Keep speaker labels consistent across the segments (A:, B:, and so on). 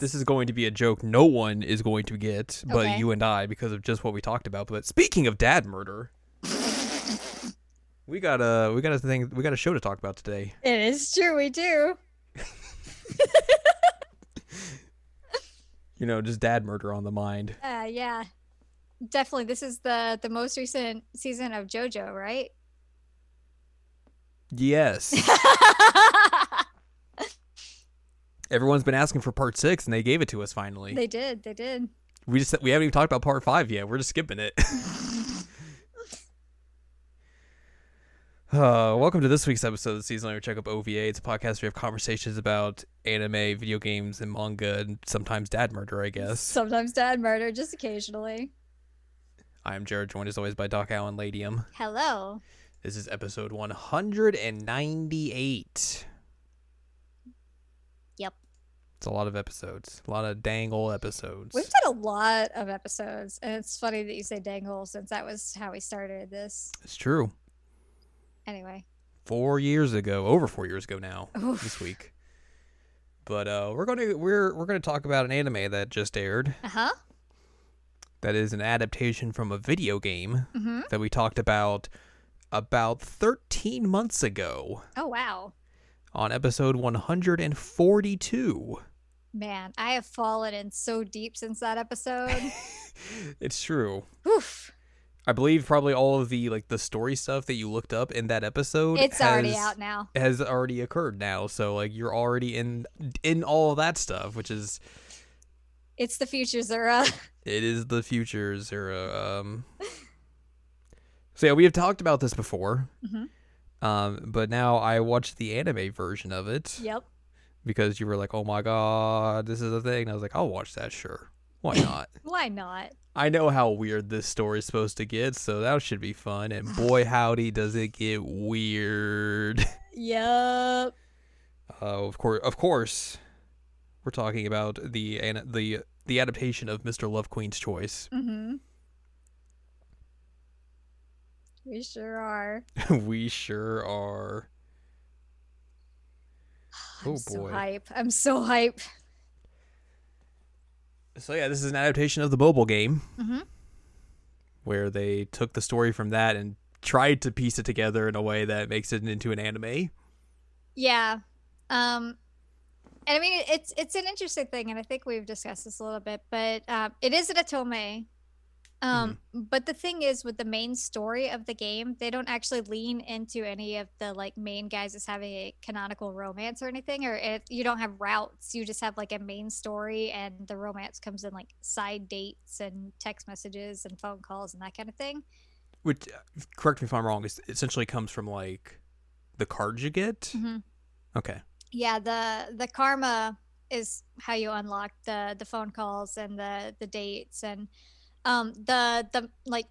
A: This is going to be a joke no one is going to get, but
B: Okay.
A: you and I, because of just what we talked about. But speaking of dad murder, we got a we got a thing we got a show to talk about today.
B: it is true. We do.
A: You know, just dad murder on the mind.
B: Uh, yeah. Definitely. This is the the most recent season of JoJo, right?
A: Yes, everyone's been asking for part six, and they gave it to us finally.
B: they did. They did.
A: we just we haven't even talked about part five yet. We're just skipping it. Uh, welcome to this week's episode of the Season Later Checkup OVA. It's a podcast where we have conversations about anime, video games, and manga, and sometimes dad murder, I guess.
B: Sometimes dad murder, just occasionally.
A: I am Jared, joined as always by Doc Allen Ladium.
B: Hello.
A: This is episode 198. It's a lot of episodes. A lot of dangle episodes.
B: We've done a lot of episodes, and it's funny that you say dangle since that was how we started this.
A: It's true.
B: Anyway.
A: Four years ago, over four years ago now,
B: Oof.
A: this week. But uh, we're gonna we're we're gonna talk about an anime that just aired.
B: Uh huh.
A: That is an adaptation from a video game
B: Mm-hmm.
A: that we talked about about 13 months ago
B: Oh wow,
A: on episode 142.
B: Man, I have fallen in so deep since that episode.
A: It's true.
B: Oof.
A: I believe probably all of the like the story stuff that you looked up in that episode
B: It's already out now.
A: has already occurred now. So like you're already in in all of that stuff, which is
B: It's the future Zura.
A: it is the future Zero. Um So yeah, we have talked about this before.
B: Mhm.
A: Um, but now I watched the anime version of it
B: yep.
A: Because you were like, "Oh my god, this is a thing." And I was like, "I'll watch that, sure. Why not?"
B: Why not?
A: I know how weird this story is supposed to get, so that should be fun. And boy, howdy, does it get weird.
B: Yep.
A: Uh, of course, of course, we're talking about the an- the the adaptation of Mr. Love Queen's Choice.
B: Mm-hmm. We sure are.
A: we sure are.
B: I'm
A: Oh,
B: so hype. I'm so hype.
A: So yeah, this is an adaptation of the mobile game
B: Mhm.
A: where they took the story from that and tried to piece it together in a way that makes it into an anime.
B: Yeah. Um and I mean it's it's an interesting thing and I think we've discussed this a little bit, but um it is an otome. Um but the thing is with the main story of the game, they don't actually lean into any of the like main guys as having a canonical romance or anything or if you don't have routes, you just have like a main story and the romance comes in like side dates and text messages and phone calls and that kind of thing.
A: Which, uh, correct me if I'm wrong, is essentially comes from like the cards you get.
B: Mhm.
A: Okay.
B: Yeah, the the karma is how you unlock the the phone calls and the the dates and um the the like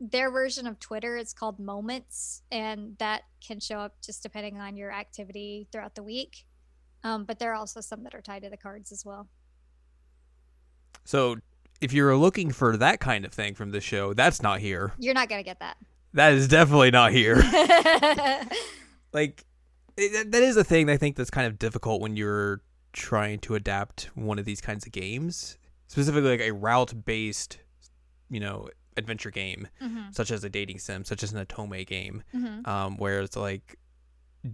B: their version of Twitter is called Moments and that can show up just depending on your activity throughout the week. Um, but there are also some that are tied to the cards as well.
A: So if you're looking for that kind of thing from the show, that's not here.
B: You're not gonna get that.
A: That is definitely not here. like it, that- that is a thing I think that's kind of difficult when you're trying to adapt one of these kinds of games, specifically like a route-based, you know, adventure game,
B: Mhm,
A: such as a dating sim, such as an Otome game,
B: mhm.
A: um, where it's like,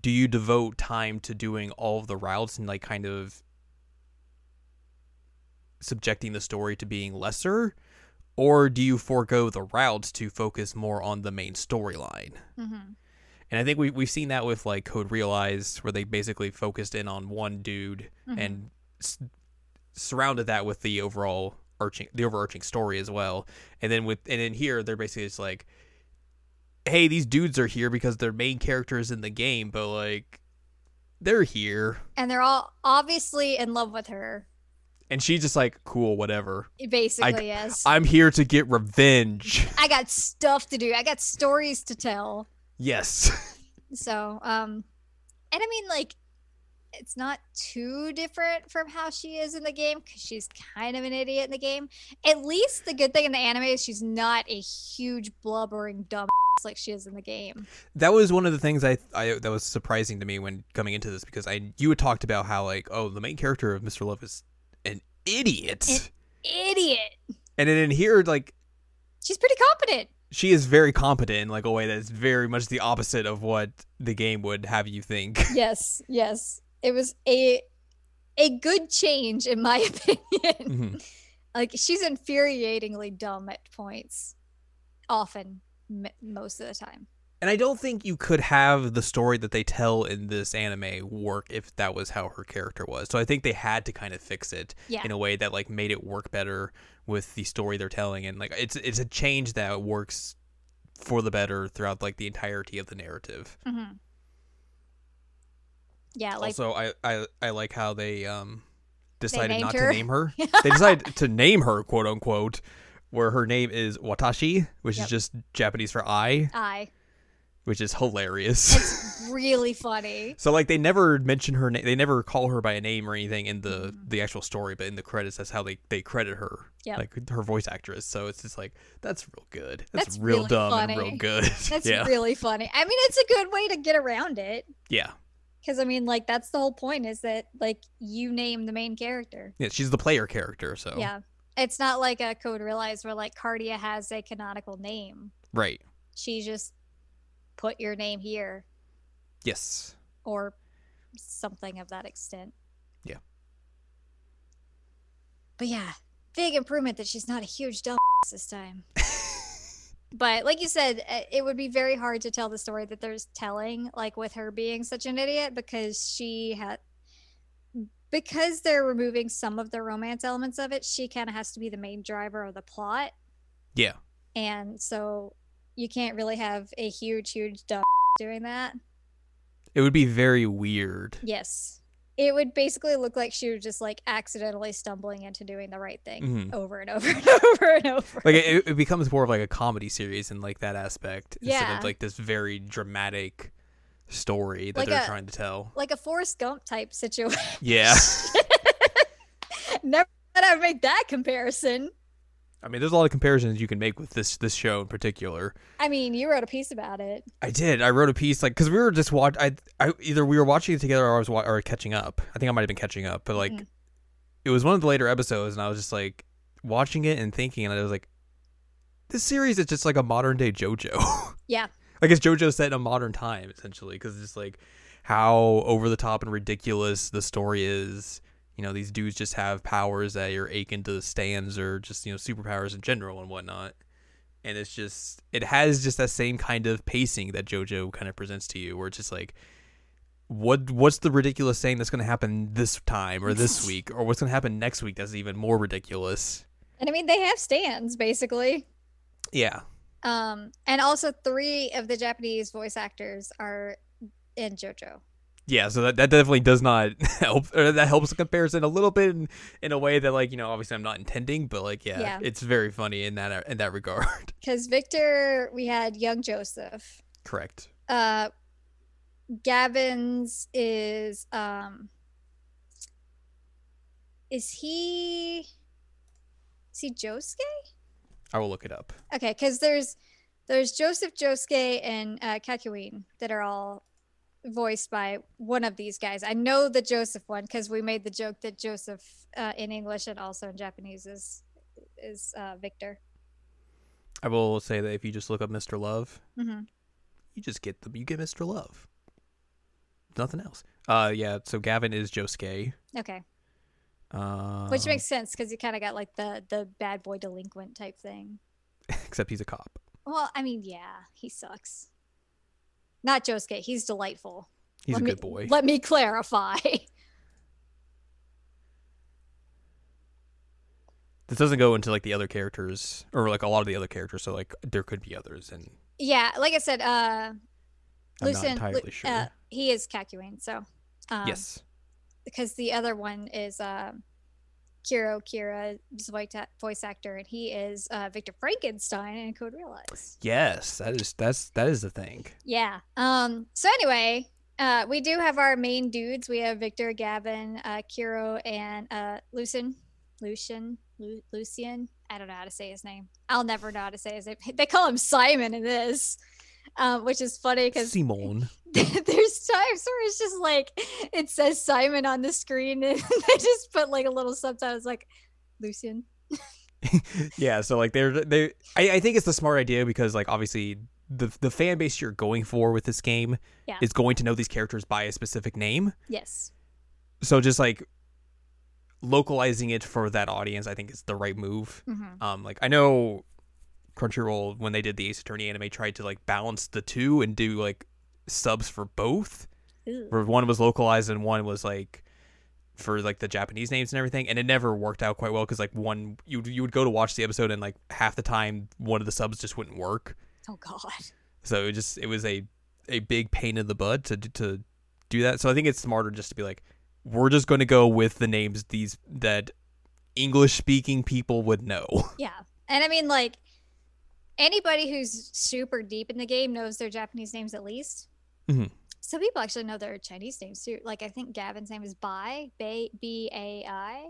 A: do you devote time to doing all of the routes and like kind of subjecting the story to being lesser? Or do you forego the routes to focus more on the main storyline?
B: Mhm.
A: And I think we we've seen that with like Code Realize, where they basically focused in on one dude
B: Mhm.
A: and surrounded that with the overall arching the overarching story as well. And then with and in here, they're basically just like, hey, these dudes are here because they're main characters in the game, but like they're here,
B: And they're all obviously in love with her.
A: and she's just like, cool, whatever.
B: Basically, yes.
A: I'm here to get revenge.
B: I got stuff to do. I got stories to tell.
A: yes.
B: So, um, and I mean, like, it's not too different from how she is in the game because she's kind of an idiot in the game. At least the good thing in the anime is she's not a huge blubbering dumb like she is in the game.
A: That was one of the things I, I that was surprising to me when coming into this because I you had talked about how like oh the main character of Mr. Love is an idiot.
B: An idiot.
A: And then in here like
B: she's pretty competent.
A: She is very competent in like a way that's very much the opposite of what the game would have you think.
B: Yes, yes. It was a a good change in my opinion. Mm-hmm. Like she's infuriatingly dumb at points often m- most of the time.
A: And I don't think you could have the story that they tell in this anime work if that was how her character was. So I think they had to kind of fix it
B: yeah.
A: in a way that like made it work better with the story they're telling and like it's it's a change that works for the better throughout like the entirety of the narrative.
B: Mm-hmm. Yeah, like
A: Also I I I like how they um decided not
B: her.
A: to name her. they decided to name her quote unquote where her name is Watashi, which yep. is just Japanese for I.
B: I.
A: Which is hilarious.
B: It's really funny.
A: so like they never mention her name. They never call her by a name or anything in the mm. the actual story, but in the credits, that's how they they credit her.
B: Yeah.
A: Like her voice actress. So it's just like that's real good. That's, that's real really dumb funny. and real good.
B: That's
A: yeah.
B: really funny. I mean, it's a good way to get around it.
A: Yeah.
B: Because I mean, like that's the whole point is that like you name the main character.
A: Yeah, she's the player character. So
B: yeah. It's not like a Code Realize where like Cardia has a canonical name.
A: Right.
B: She just put your name here.
A: Yes.
B: Or something of that extent.
A: Yeah.
B: But yeah, big improvement that she's not a huge dumb this time. but like you said, uh, it would be very hard to tell the story that there's telling, like with her being such an idiot, because she had because they're removing some of the romance elements of it, she kind of has to be the main driver of the plot.
A: Yeah.
B: And so you can't really have a huge, huge dumb doing that.
A: It would be very weird.
B: Yes. It would basically look like she was just like accidentally stumbling into doing the right thing mm-hmm. over and over and over and over.
A: Like it, it, becomes more of like a comedy series in like that aspect
B: yeah.
A: instead of like this very dramatic story that
B: like
A: they're
B: a,
A: trying to tell.
B: Like a Forrest Gump type situation.
A: Yeah.
B: Never thought I'd make that comparison.
A: I mean, there's a lot of comparisons you can make with this this show in particular.
B: I mean, you wrote a piece about it.
A: I did. I wrote a piece like because we were just watch. I, I either we were watching it together or I was wa- or catching up. I think I might have been catching up, but like mm-hmm. it was one of the later episodes, and I was just like watching it and thinking, and I was like, this series is just like a modern day JoJo.
B: Yeah.
A: like it's JoJo set in a modern time essentially because it's just like how over the top and ridiculous the story is. You know, these dudes just have powers that are akin to the stands or just you know superpowers in general and whatnot. And it's just it has just that same kind of pacing that JoJo kind of presents to you, where it's just like what what's the ridiculous thing that's going to happen this time or this week or what's going to happen next week that's even more ridiculous
B: and i mean they have stands basically
A: yeah
B: um, and also three of the Japanese voice actors are in JoJo.
A: Yeah, so that, that definitely does not help. Or that helps the comparison a little bit in, in a way that, like, you know, obviously I'm not intending, but like, yeah,
B: yeah.
A: it's very funny in that in that regard.
B: Because Victor, we had young Joseph.
A: Correct.
B: Uh, Gavin's is um, is he is he Josuke?
A: I will look it up.
B: Okay, because there's there's Joseph Josuke and uh, Kakyoin that are all voiced by one of these guys. I know the Joseph one because we made the joke that Joseph uh, in English and also in Japanese is is uh, Victor.
A: I will say that if you just look up Mr. Love,
B: mm-hmm.
A: you just get the you get Mr. Love. Nothing else. Uh, yeah. So Gavin is Josuke.
B: Okay.
A: Uh,
B: Which makes sense because you kind of got like the the bad boy delinquent type thing.
A: Except he's a cop.
B: Well, I mean, yeah, he sucks. Not Josuke. He's delightful.
A: He's
B: let
A: a
B: me,
A: good boy.
B: Let me clarify.
A: this doesn't go into like the other characters or like a lot of the other characters, so like there could be others and
B: Yeah, like I said, uh
A: I'm not entirely sure.
B: Uh, he is Kakyoin, so um,
A: Yes
B: because the other one is uh, Kiro Kira's voice actor, and he is uh, Victor Frankenstein in Code Realize.
A: Yes, that is that's that is the thing.
B: Yeah. Um. So anyway, uh, we do have our main dudes. We have Victor, Gavin, uh, Kiro, and uh, Lucian. Lucian. Lu- Lucian. I don't know how to say his name. I'll never know how to say his name. They call him Simon in this, um, which is funny because
A: Simone.
B: there's times where it's just like it says Simon on the screen, and they just put like a little subtitle. It's like Lucian.
A: yeah, so like they're they I, I think it's the smart idea because like obviously the the fan base you're going for with this game
B: Yeah.
A: is going to know these characters by a specific name.
B: Yes.
A: So just like localizing it for that audience, I think is the right move.
B: hmm
A: Um, like I know Crunchyroll when they did the Ace Attorney anime tried to like balance the two and do like subs for both,
B: Ooh.
A: where one was localized and one was like for like the Japanese names and everything, and it never worked out quite well because like one you you would go to watch the episode and like half the time one of the subs just wouldn't work,
B: Oh God.
A: so it just it was a a big pain in the butt to to do that. So I think it's smarter just to be like we're just going to go with the names these that English speaking people would know.
B: Yeah. And I mean, like, anybody who's super deep in the game knows their Japanese names at least.
A: Mhm.
B: Some people actually know their Chinese names too. Like, I think Gavin's name is Bai, Bai B A I.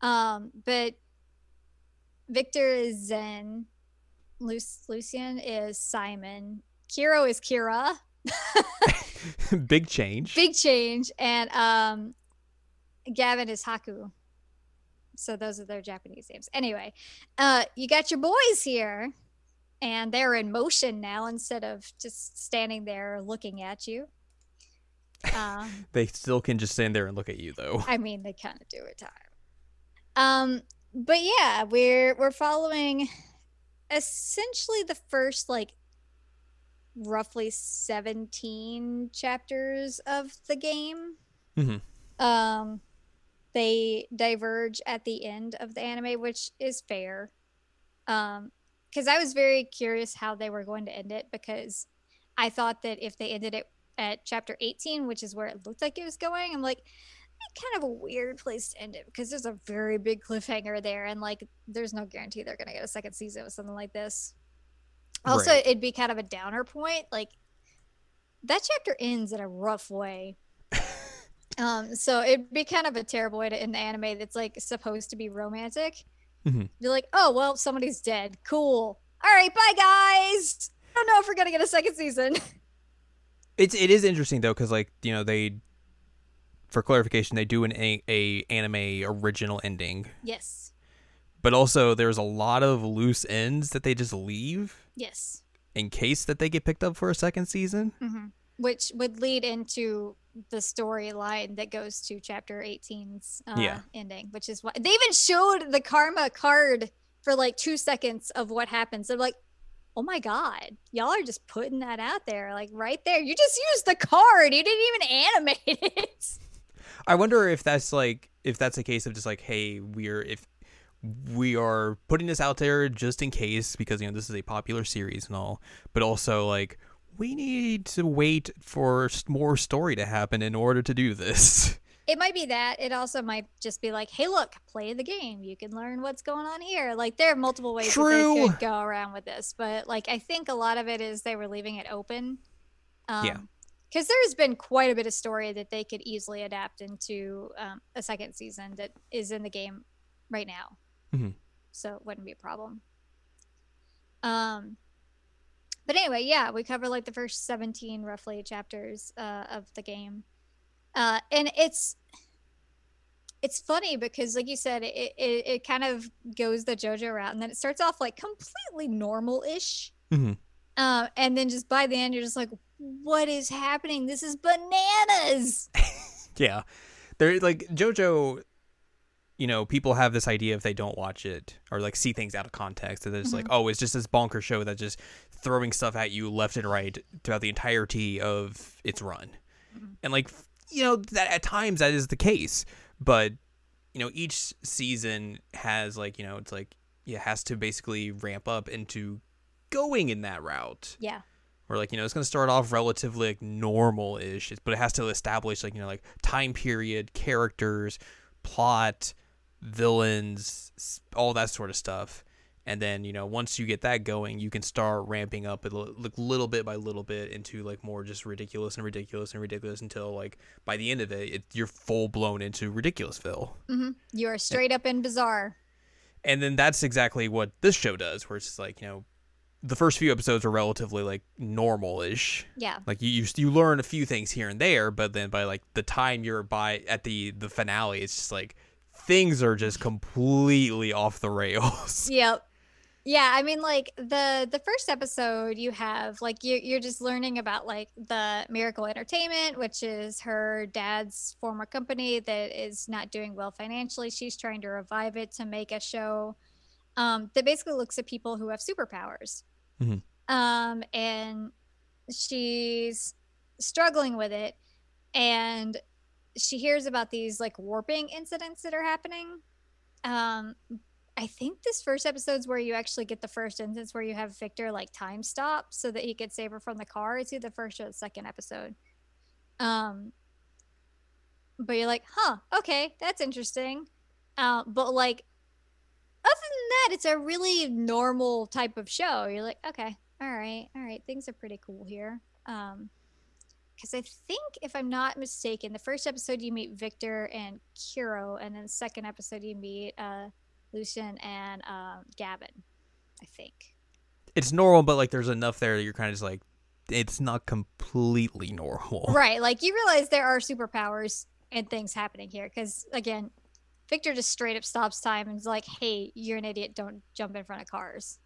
B: Um, but Victor is Zen. Luc- Lucian is Simon. Kiro is Kira.
A: big change.
B: Big change. And um, Gavin is Haku. So those are their Japanese names. Anyway, uh, you got your boys here, and they're in motion now instead of just standing there looking at you. Um,
A: They still can just stand there and look at you though.
B: I mean, they kind of do at times. Um, but yeah, we're we're following essentially the first like roughly 17 chapters of the game.
A: Mhm.
B: Um, they diverge at the end of the anime, which is fair. Um, because I was very curious how they were going to end it because I thought that if they ended it at chapter 18, which is where it looked like it was going, I'm like, kind of a weird place to end it because there's a very big cliffhanger there, and like, there's no guarantee they're gonna get a second season with something like this. Also,
A: Right.
B: it'd be kind of a downer point. Like, that chapter ends in a rough way. Um, so it'd be kind of a terrible way to end the anime that's like supposed to be romantic.
A: Mhm.
B: You're like, oh well, somebody's dead. Cool. All right, bye guys. I don't know if we're gonna get a second season.
A: It's it is interesting though because like you know they, for clarification, they do an a, a anime original ending,
B: yes.
A: but also there's a lot of loose ends that they just leave
B: Yes.
A: in case that they get picked up for a second season.
B: hmm Which would lead into the storyline that goes to chapter 18's uh,
A: Yeah.
B: ending, which is why they even showed the karma card for like two seconds of what happens. They're like, oh my God, y'all are just putting that out there, like right there. You just used the card, you didn't even animate it.
A: I wonder if that's like if that's a case of just like, hey, we're if we are putting this out there just in case because you know this is a popular series and all, but also like we need to wait for more story to happen in order to do this.
B: It might be that. It also might just be like, hey, look, play the game. You can learn what's going on here. Like, there are multiple ways that they could go around with this. But, like, I think a lot of it is they were leaving it open. Um,
A: Yeah.
B: Because there's been quite a bit of story that they could easily adapt into um, a second season that is in the game right now.
A: Mhm.
B: So it wouldn't be a problem. Um, but anyway, yeah, we cover like the first 17 roughly chapters uh, of the game. Uh, and it's it's funny because like you said it, it, it kind of goes the jojo route and then it starts off like completely normal-ish
A: Mhm.
B: uh, and then just by the end you're just like what is happening this is bananas
A: Yeah. They're like JoJo, you know, people have this idea if they don't watch it or like see things out of context that it's like, oh, it's just this bonker show that just throwing stuff at you left and right throughout the entirety of its run.
B: Mhm.
A: And like, you know, that at times that is the case, but you know, each season has like, you know, it's like it has to basically ramp up into going in that route
B: yeah
A: Or like you know it's going to start off relatively like normal-ish but it has to establish like you know like time period characters plot villains all that sort of stuff and then you know once you get that going you can start ramping up a little, like, little bit by little bit into like more just ridiculous and ridiculous and ridiculous until like by the end of it, it you're full blown into ridiculousville
B: hmm You are straight up in bizarre.
A: and then that's exactly what this show does where it's just like you know the first few episodes are relatively like normal-ish
B: Yeah.
A: like you, you you learn a few things here and there but then by like the time you're by at the the finale it's just like things are just completely off the rails
B: Yep. Yeah, I mean like the the first episode you have like you you're just learning about like the Miracle Entertainment, which is her dad's former company that is not doing well financially. She's trying to revive it to make a show um that basically looks at people who have superpowers.
A: Mhm.
B: Um and she's struggling with it and she hears about these like warping incidents that are happening. Um I think this first episode's where you actually get the first instance where you have Victor like time stop so that he could save her from the car. It's either the first or the second episode. Um, but you're like, huh, okay, that's interesting. Uh, but like, other than that, it's a really normal type of show. You're like, okay, all right, all right, things are pretty cool here. Um, because I think if I'm not mistaken, the first episode you meet Victor and Kiro, and then the second episode you meet uh Lucian and um, Gavin, I think.
A: it's normal but like there's enough there that you're kind of just like it's not completely normal
B: Right. Like you realize there are superpowers and things happening here. Because again, Victor just straight up stops time and is like, hey, you're an idiot. Don't jump in front of cars.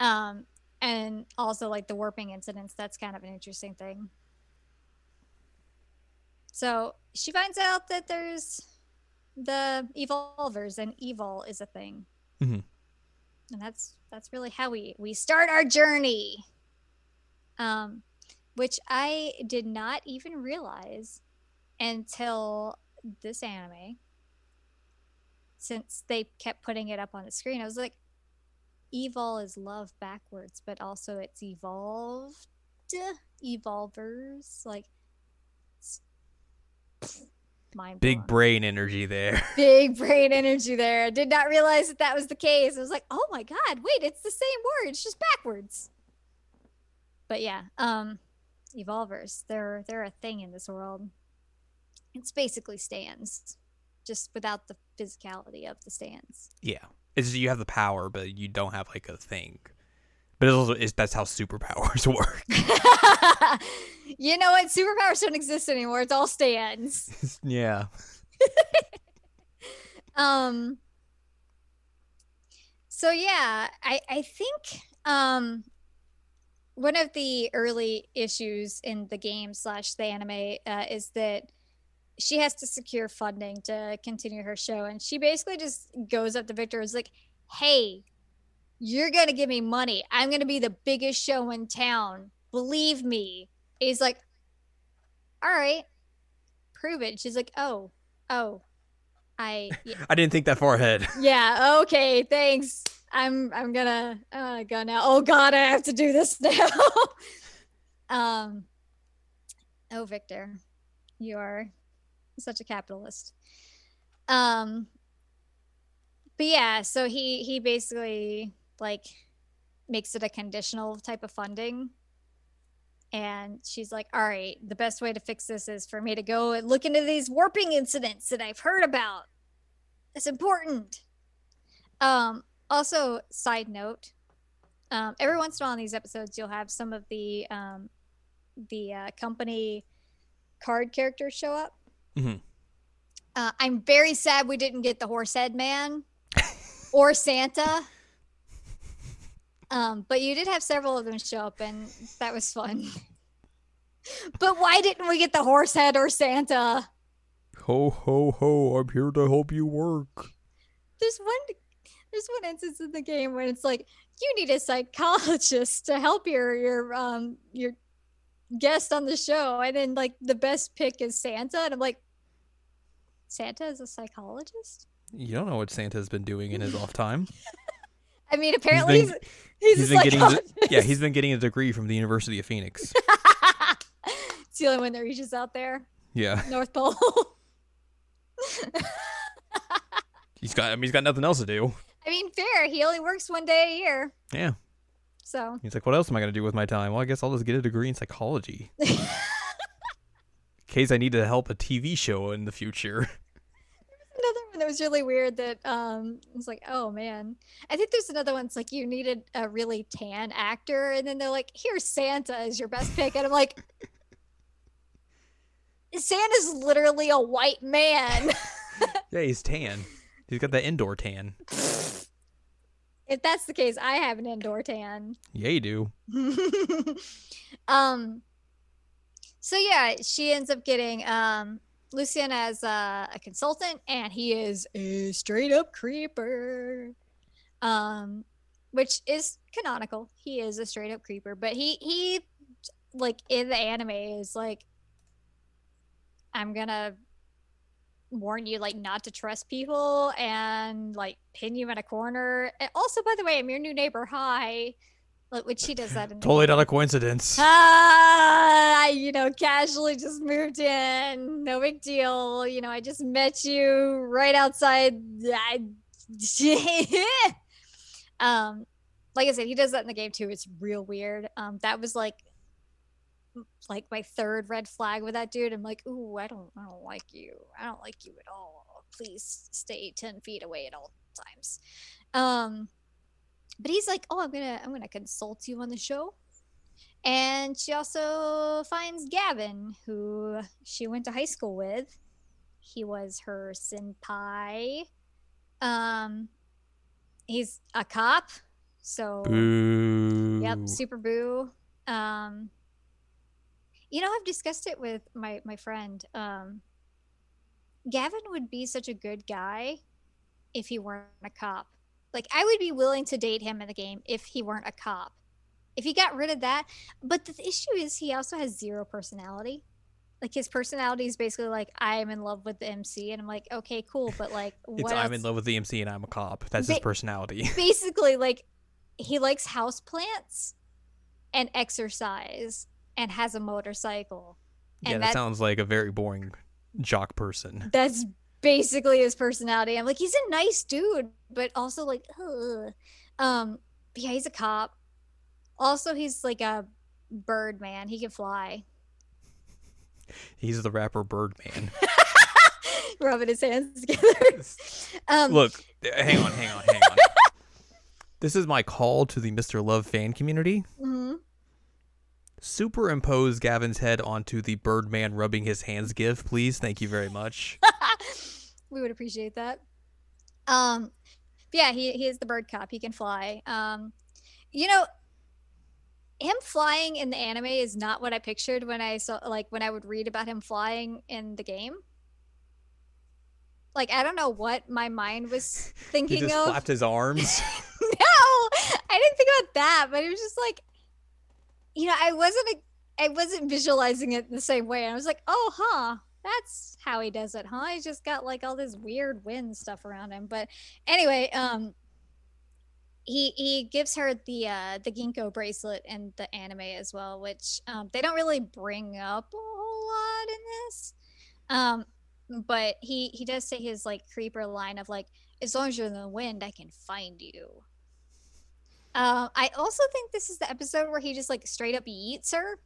B: Um, and also like the warping incidents. That's kind of an interesting thing. So she finds out that there's the evolvers and evil is a thing.
A: Mhm.
B: And that's that's really how we we start our journey. Um which I did not even realize until this anime. Since they kept putting it up on the screen, I was like, evil is love backwards, but also it's evolved, evolvers. Like, mind
A: big
B: blown.
A: brain energy there
B: big brain energy there. I did not realize that that was the case. I was like, oh my god, wait, it's the same word, it's just backwards. But yeah, um, evolvers, they're they're a thing in this world. It's basically stands, just without the physicality of the stands.
A: yeah it's you have the power but you don't have like a thing but it's also it's, that's how superpowers work
B: you know what? Superpowers don't exist anymore. It's all stands.
A: yeah
B: um so yeah i i think um one of the early issues in the game slash the anime uh, is that she has to secure funding to continue her show and she basically just goes up to victor and is like hey you're gonna give me money. I'm gonna be the biggest show in town. Believe me. He's like all right prove it. She's like oh oh i yeah,
A: i didn't think that far ahead.
B: Yeah okay thanks. I'm i'm gonna uh go now. Oh god i have to do this now. Um oh victor you are such a capitalist. Um but yeah so he he basically like makes it a conditional type of funding. And she's like all right the best way to fix this is for me to go and look into these warping incidents that i've heard about. It's important. Um also side note um every once in a while in these episodes you'll have some of the um the uh, company card characters show up.
A: Mhm.
B: uh, i'm very sad we didn't get the horse head man or santa um but you did have several of them show up and that was fun. But why didn't we get the horse head or santa?
A: Ho ho ho i'm here to help you work.
B: There's one there's one instance in the game when it's like you need a psychologist to help your your um your guest on the show and then like the best pick is santa and i'm like santa is a psychologist?
A: You don't know what santa's been doing in his off time
B: i mean apparently he's,
A: been-
B: he's,
A: he's been getting
B: psychologist
A: yeah he's been getting a degree from the university of phoenix
B: it's the only one that reaches out there
A: yeah
B: north pole
A: he's got i mean he's got nothing else to do
B: I mean, fair. fair. He only works one day a year.
A: Yeah.
B: So
A: He's like, what else am I going to do with my time? Well, I guess I'll just get a degree in psychology. in case I need to help a TV show in the future.
B: One that was really weird that um was like, oh man. I think there's another one. It's like you needed a really tan actor, and then they're like, here's Santa as your best pick, and I'm like. Santa's literally a white man.
A: yeah, he's tan. He's got that indoor tan.
B: if that's the case, I have an indoor tan.
A: Yeah, you do.
B: um so yeah, she ends up getting um Lucian as a, a consultant and he is a straight up creeper. Um which is canonical. He is a straight up creeper, but he he like in the anime is like I'm gonna warn you like not to trust people and like pin you in a corner. And also, by the way, I'm your new neighbor. Hi. Which she does that in
A: totally not a coincidence.
B: Ah, I, you know, casually just moved in. No big deal. You know, I just met you right outside. I, um, like I said, he does that in the game too. It's real weird. Um, that was like like my third red flag with that dude. I'm like, ooh, I don't, I don't like you. I don't like you at all. Please stay ten feet away at all times. Um, but he's like, oh, I'm gonna, I'm gonna consult you on the show. And she also finds Gavin, who she went to high school with. He was her senpai. Um, he's a cop, so
A: Boo.
B: yep, super boo. Um, you know, I've discussed it with my my friend. Um, Gavin would be such a good guy if he weren't a cop. Like I would be willing to date him in the game if he weren't a cop. If he got rid of that, but the issue is he also has zero personality. Like his personality is basically like I am in love with the MC, and I'm like, okay, cool, but like,
A: It's
B: what
A: I'm in love with the MC and I'm a cop. That's his personality.
B: basically like he likes house plants and exercise and has a motorcycle.
A: yeah, that
B: that-
A: sounds like a very boring jock person.
B: That's basically his personality. I'm like, he's a nice dude, but also like, ugh. um, but yeah, he's a cop. Also, he's like a bird man. He can fly.
A: He's the rapper Birdman.
B: Rubbing his hands together. um,
A: Look, hang on, hang on, hang on. this is my call to the Mr. Love fan community.
B: mhm.
A: Superimpose Gavin's head onto the Birdman rubbing his hands gif, please. Thank you very much.
B: we would appreciate that. Um, but yeah, he he is the bird cop. He can fly. Um, you know, him flying in the anime is not what I pictured when I saw like when I would read about him flying in the game. Like I don't know what my mind was thinking He
A: just
B: of.
A: flapped his arms.
B: no, I didn't think about that, but it was just like, you know, I wasn't, I wasn't visualizing it the same way. I was like, oh, huh, that's how he does it, huh? He's just got like all this weird wind stuff around him. But anyway, um, he he gives her the uh the ginkgo bracelet in the anime as well, which um they don't really bring up a whole lot in this. Um, but he he does say his like creeper line of like as long as you're in the wind, I can find you. Uh, I also think this is the episode where he just like straight up eats her.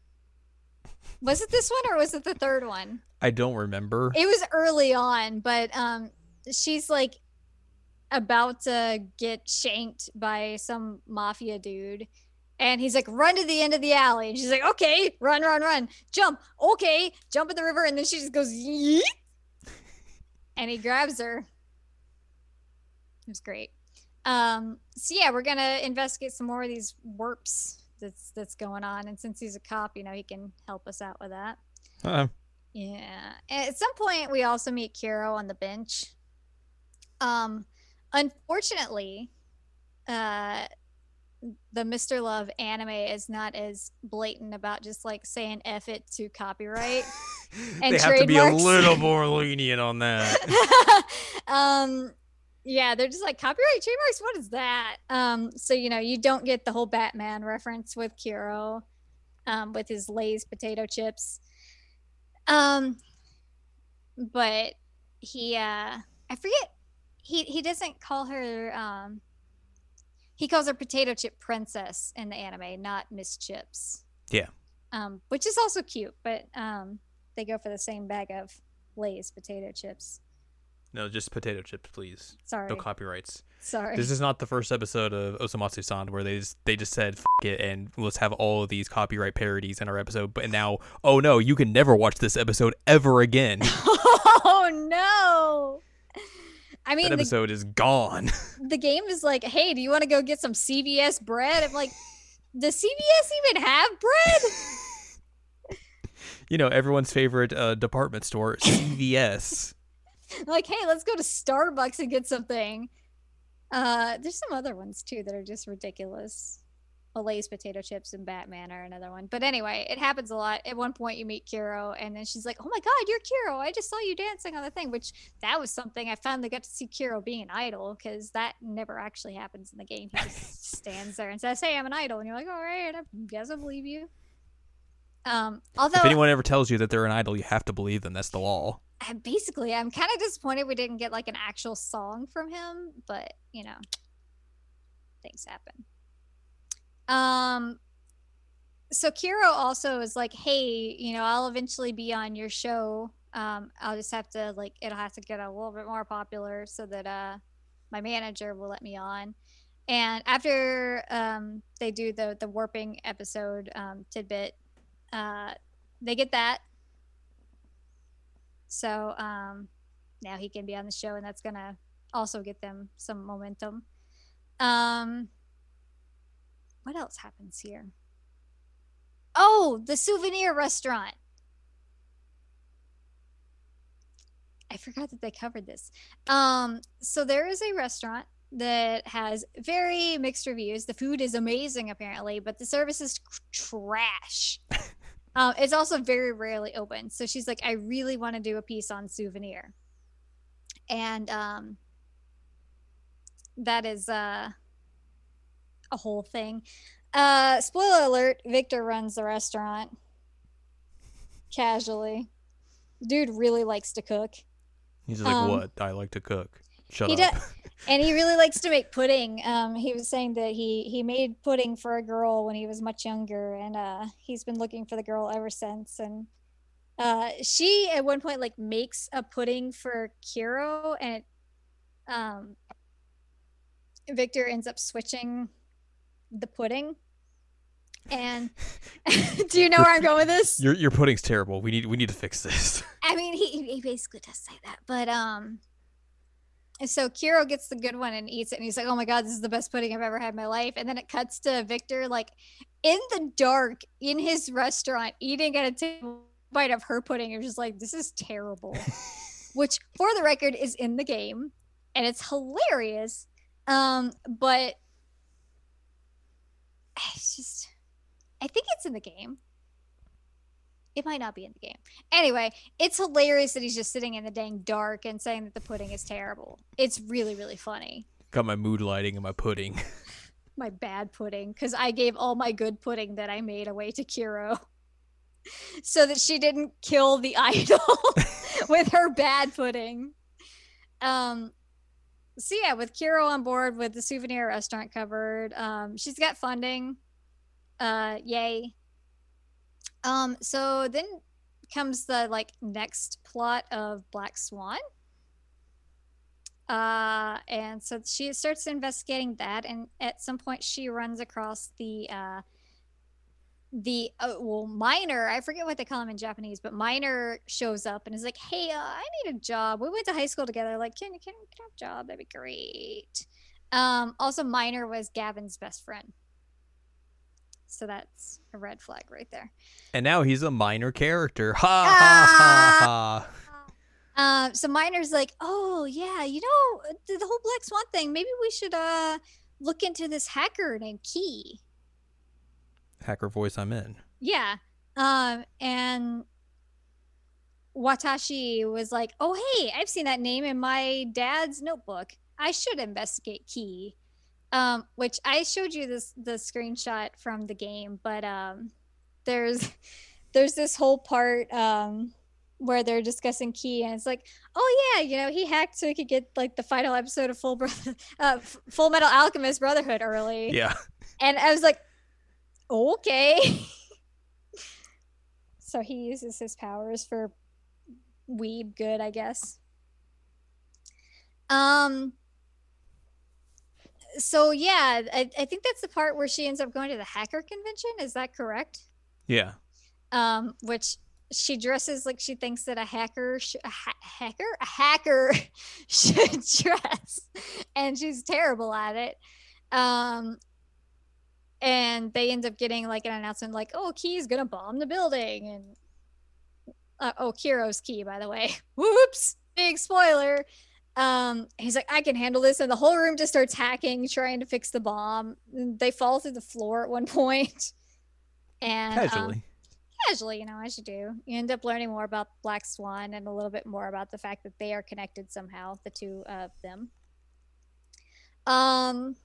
B: Was it this one or was it the third one?
A: I don't remember.
B: It was early on, but um, she's like about to get shanked by some mafia dude. And he's like, run to the end of the alley. And she's like, okay, run, run, run. Jump. Okay, jump in the river. And then she just goes, yeet. And he grabs her. It was great. Um, so yeah, we're gonna investigate some more of these warps that's that's going on. And since he's a cop, you know, he can help us out with that.
A: Uh,
B: Yeah. At some point, we also meet Kiro on the bench. Um, unfortunately, uh, the Mr. Love anime is not as blatant about just like saying F it to copyright. And
A: they have to be a little more lenient on that.
B: um, yeah, they're just like copyright trademarks. What is that? Um, so you know, you don't get the whole Batman reference with Kiro, um, with his Lay's potato chips. Um, but he, uh, I forget, he he doesn't call her um, he calls her Potato Chip Princess in the anime, not Miss Chips.
A: Yeah.
B: Um, which is also cute, but um, they go for the same bag of Lay's potato chips.
A: No, just potato chips, please.
B: Sorry.
A: No copyrights.
B: Sorry.
A: This is not the first episode of Osomatsu-san where they just they just said F- it and let's have all of these copyright parodies in our episode. But now, oh no, you can never watch this episode ever again.
B: oh no. I mean,
A: that
B: the,
A: episode is gone.
B: the game is like, hey, do you want to go get some CVS bread? I'm like, does CVS even have bread?
A: you know, everyone's favorite uh, department store, CVS.
B: like, hey, let's go to Starbucks and get something. Uh, there's some other ones too that are just ridiculous. Lay's potato chips and Batman are another one. But anyway, it happens a lot. At one point, you meet Kiro, and then she's like, "Oh my God, you're Kiro! I just saw you dancing on the thing." Which that was something I finally got to see Kiro being an idol because that never actually happens in the game. He just stands there and says, "Hey, I'm an idol," and you're like, "All right, I guess I believe you." Um, although
A: if anyone ever tells you that they're an idol, you have to believe them. That's the law.
B: Basically, I'm kind of disappointed we didn't get like an actual song from him, but you know, things happen. Um, so Kiro also is like, hey, you know, I'll eventually be on your show. Um, I'll just have to like, it'll have to get a little bit more popular so that uh, my manager will let me on. And after um, they do the the warping episode um, tidbit, uh, they get that so um, now he can be on the show, and that's gonna also get them some momentum. Um, what else happens here? Oh, the souvenir restaurant. I forgot that they covered this. Um, so there is a restaurant that has very mixed reviews. The food is amazing, apparently, but the service is trash. Um, it's also very rarely open. So she's like, I really want to do a piece on souvenir. And um, that is uh, a whole thing. Uh, spoiler alert Victor runs the restaurant casually. Dude really likes to cook.
A: He's like,
B: Um,
A: "What? I like to cook." Shut
B: he
A: up.
B: does, and he really likes to make pudding. Um, he was saying that he he made pudding for a girl when he was much younger, and uh, he's been looking for the girl ever since. And uh, she at one point like makes a pudding for Kiro, and um, Victor ends up switching the pudding. And do you know where I'm going with this?
A: Your your pudding's terrible. We need we need to fix this.
B: I mean, he he basically does say that, but um, and so Kiro gets the good one and eats it, and he's like, "Oh my god, this is the best pudding I've ever had in my life." And then it cuts to Victor, like in the dark in his restaurant, eating at a table bite of her pudding. You're just like, "This is terrible," which, for the record, is in the game, and it's hilarious. Um, but it's just, I think it's in the game. It might not be in the game. Anyway, it's hilarious that he's just sitting in the dang dark and saying that the pudding is terrible. It's really, really funny.
A: Got my mood lighting and my pudding.
B: My bad pudding, because I gave all my good pudding that I made away to Kiro. So that she didn't kill the idol with her bad pudding. Um so yeah, with Kiro on board with the souvenir restaurant covered, um, she's got funding. Uh yay. Um, so then comes the like next plot of Black Swan. Uh, and so she starts investigating that, and at some point she runs across the uh, the uh, well miner. I forget what they call him in Japanese, but minor shows up and is like, "Hey, uh, I need a job. We went to high school together. Like, can you can, can have a job? That'd be great." Um, also, minor was Gavin's best friend, so that's a red flag right there.
A: And now he's a minor character. Ha ha ha ha.
B: Um, so Miner's like, oh yeah, you know the, the whole Black Swan thing. Maybe we should uh look into this hacker named Key.
A: Hacker voice, I'm in.
B: Yeah. Um, and Watashi was like, oh hey, I've seen that name in my dad's notebook. I should investigate Key. Um, which I showed you this the screenshot from the game, but um, there's there's this whole part um where they're discussing Key, and it's like, oh yeah, you know, he hacked so he could get like the final episode of Full Brother, uh, Full Metal Alchemist Brotherhood early.
A: Yeah.
B: And I was like, okay. so he uses his powers for weeb good, I guess. Um. So yeah, I, I think that's the part where she ends up going to the hacker convention. Is that correct?
A: Yeah.
B: Um, which she dresses like she thinks that a hacker, sh- a ha- hacker, a hacker should dress, and she's terrible at it. Um, and they end up getting like an announcement like, "Oh, Key's gonna bomb the building," and uh, oh, Kiro's Key, by the way. Whoops, big spoiler. Um, he's like, I can handle this, and the whole room just starts hacking, trying to fix the bomb. They fall through the floor at one point, and um,
A: Casually.
B: casually, you know, as you do. You end up learning more about Black Swan and a little bit more about the fact that they are connected somehow, the two of them. Um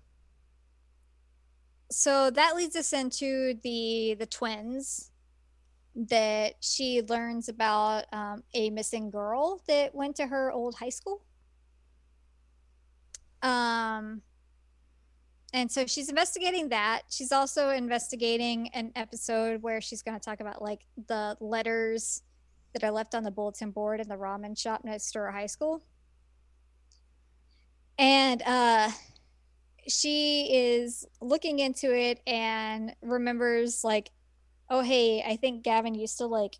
B: so that leads us into the the twins that she learns about um, a missing girl that went to her old high school. Um and so she's investigating that. She's also investigating an episode where she's going to talk about like the letters that are left on the bulletin board in the ramen shop next to her high school. And uh she is looking into it and remembers like oh hey, I think Gavin used to like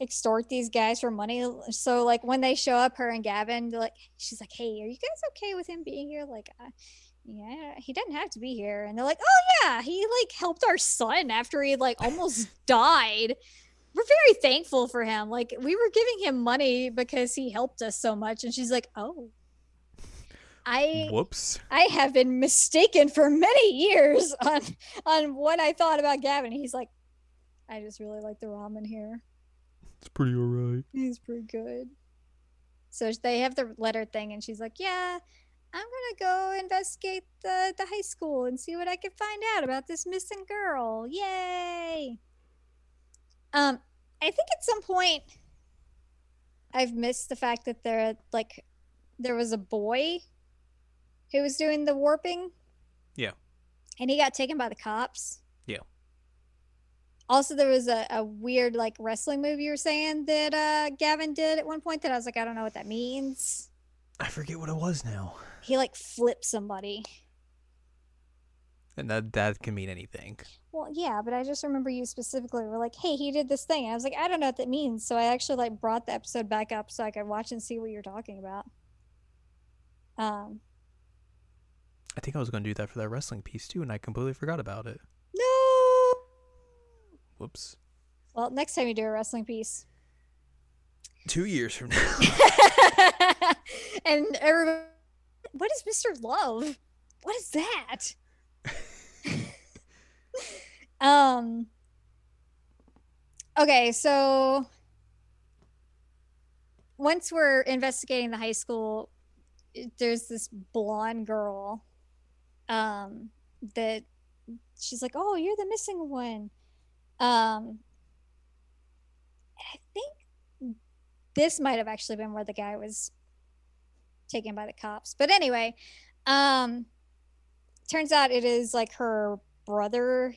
B: extort these guys for money. So like when they show up her and Gavin, like she's like, "Hey, are you guys okay with him being here?" Like uh, yeah, he doesn't have to be here. And they're like, oh yeah, he like helped our son after he like almost died. We're very thankful for him. Like we were giving him money because he helped us so much. And she's like, oh, I
A: Whoops.
B: I have been mistaken for many years on on what I thought about Gavin. He's like, I just really like the ramen here.
A: It's pretty alright.
B: He's pretty good. So they have the letter thing, and she's like, yeah. I'm gonna go investigate the, the high school and see what I can find out about this missing girl. Yay! Um, I think at some point I've missed the fact that there like there was a boy who was doing the warping.
A: Yeah.
B: And he got taken by the cops. Also, there was a, a weird like wrestling move you were saying that uh, Gavin did at one point that I was like, I don't know what that means.
A: I forget what it was now.
B: He like flipped somebody.
A: And that that can mean anything.
B: Well, yeah, but I just remember you specifically were like, "Hey, he did this thing." And I was like, "I don't know what that means." So I actually like brought the episode back up so I could watch and see what you're talking about. Um,
A: I think I was going to do that for that wrestling piece too, and I completely forgot about it. Whoops.
B: Well, next time you do a wrestling piece,
A: Two years from now.
B: and everybody, what is Mister Love? What is that? um. Okay, so once we're investigating the high school, there's this blonde girl um that she's like oh you're the missing one um i think this might have actually been where the guy was taken by the cops but anyway um turns out it is like her brother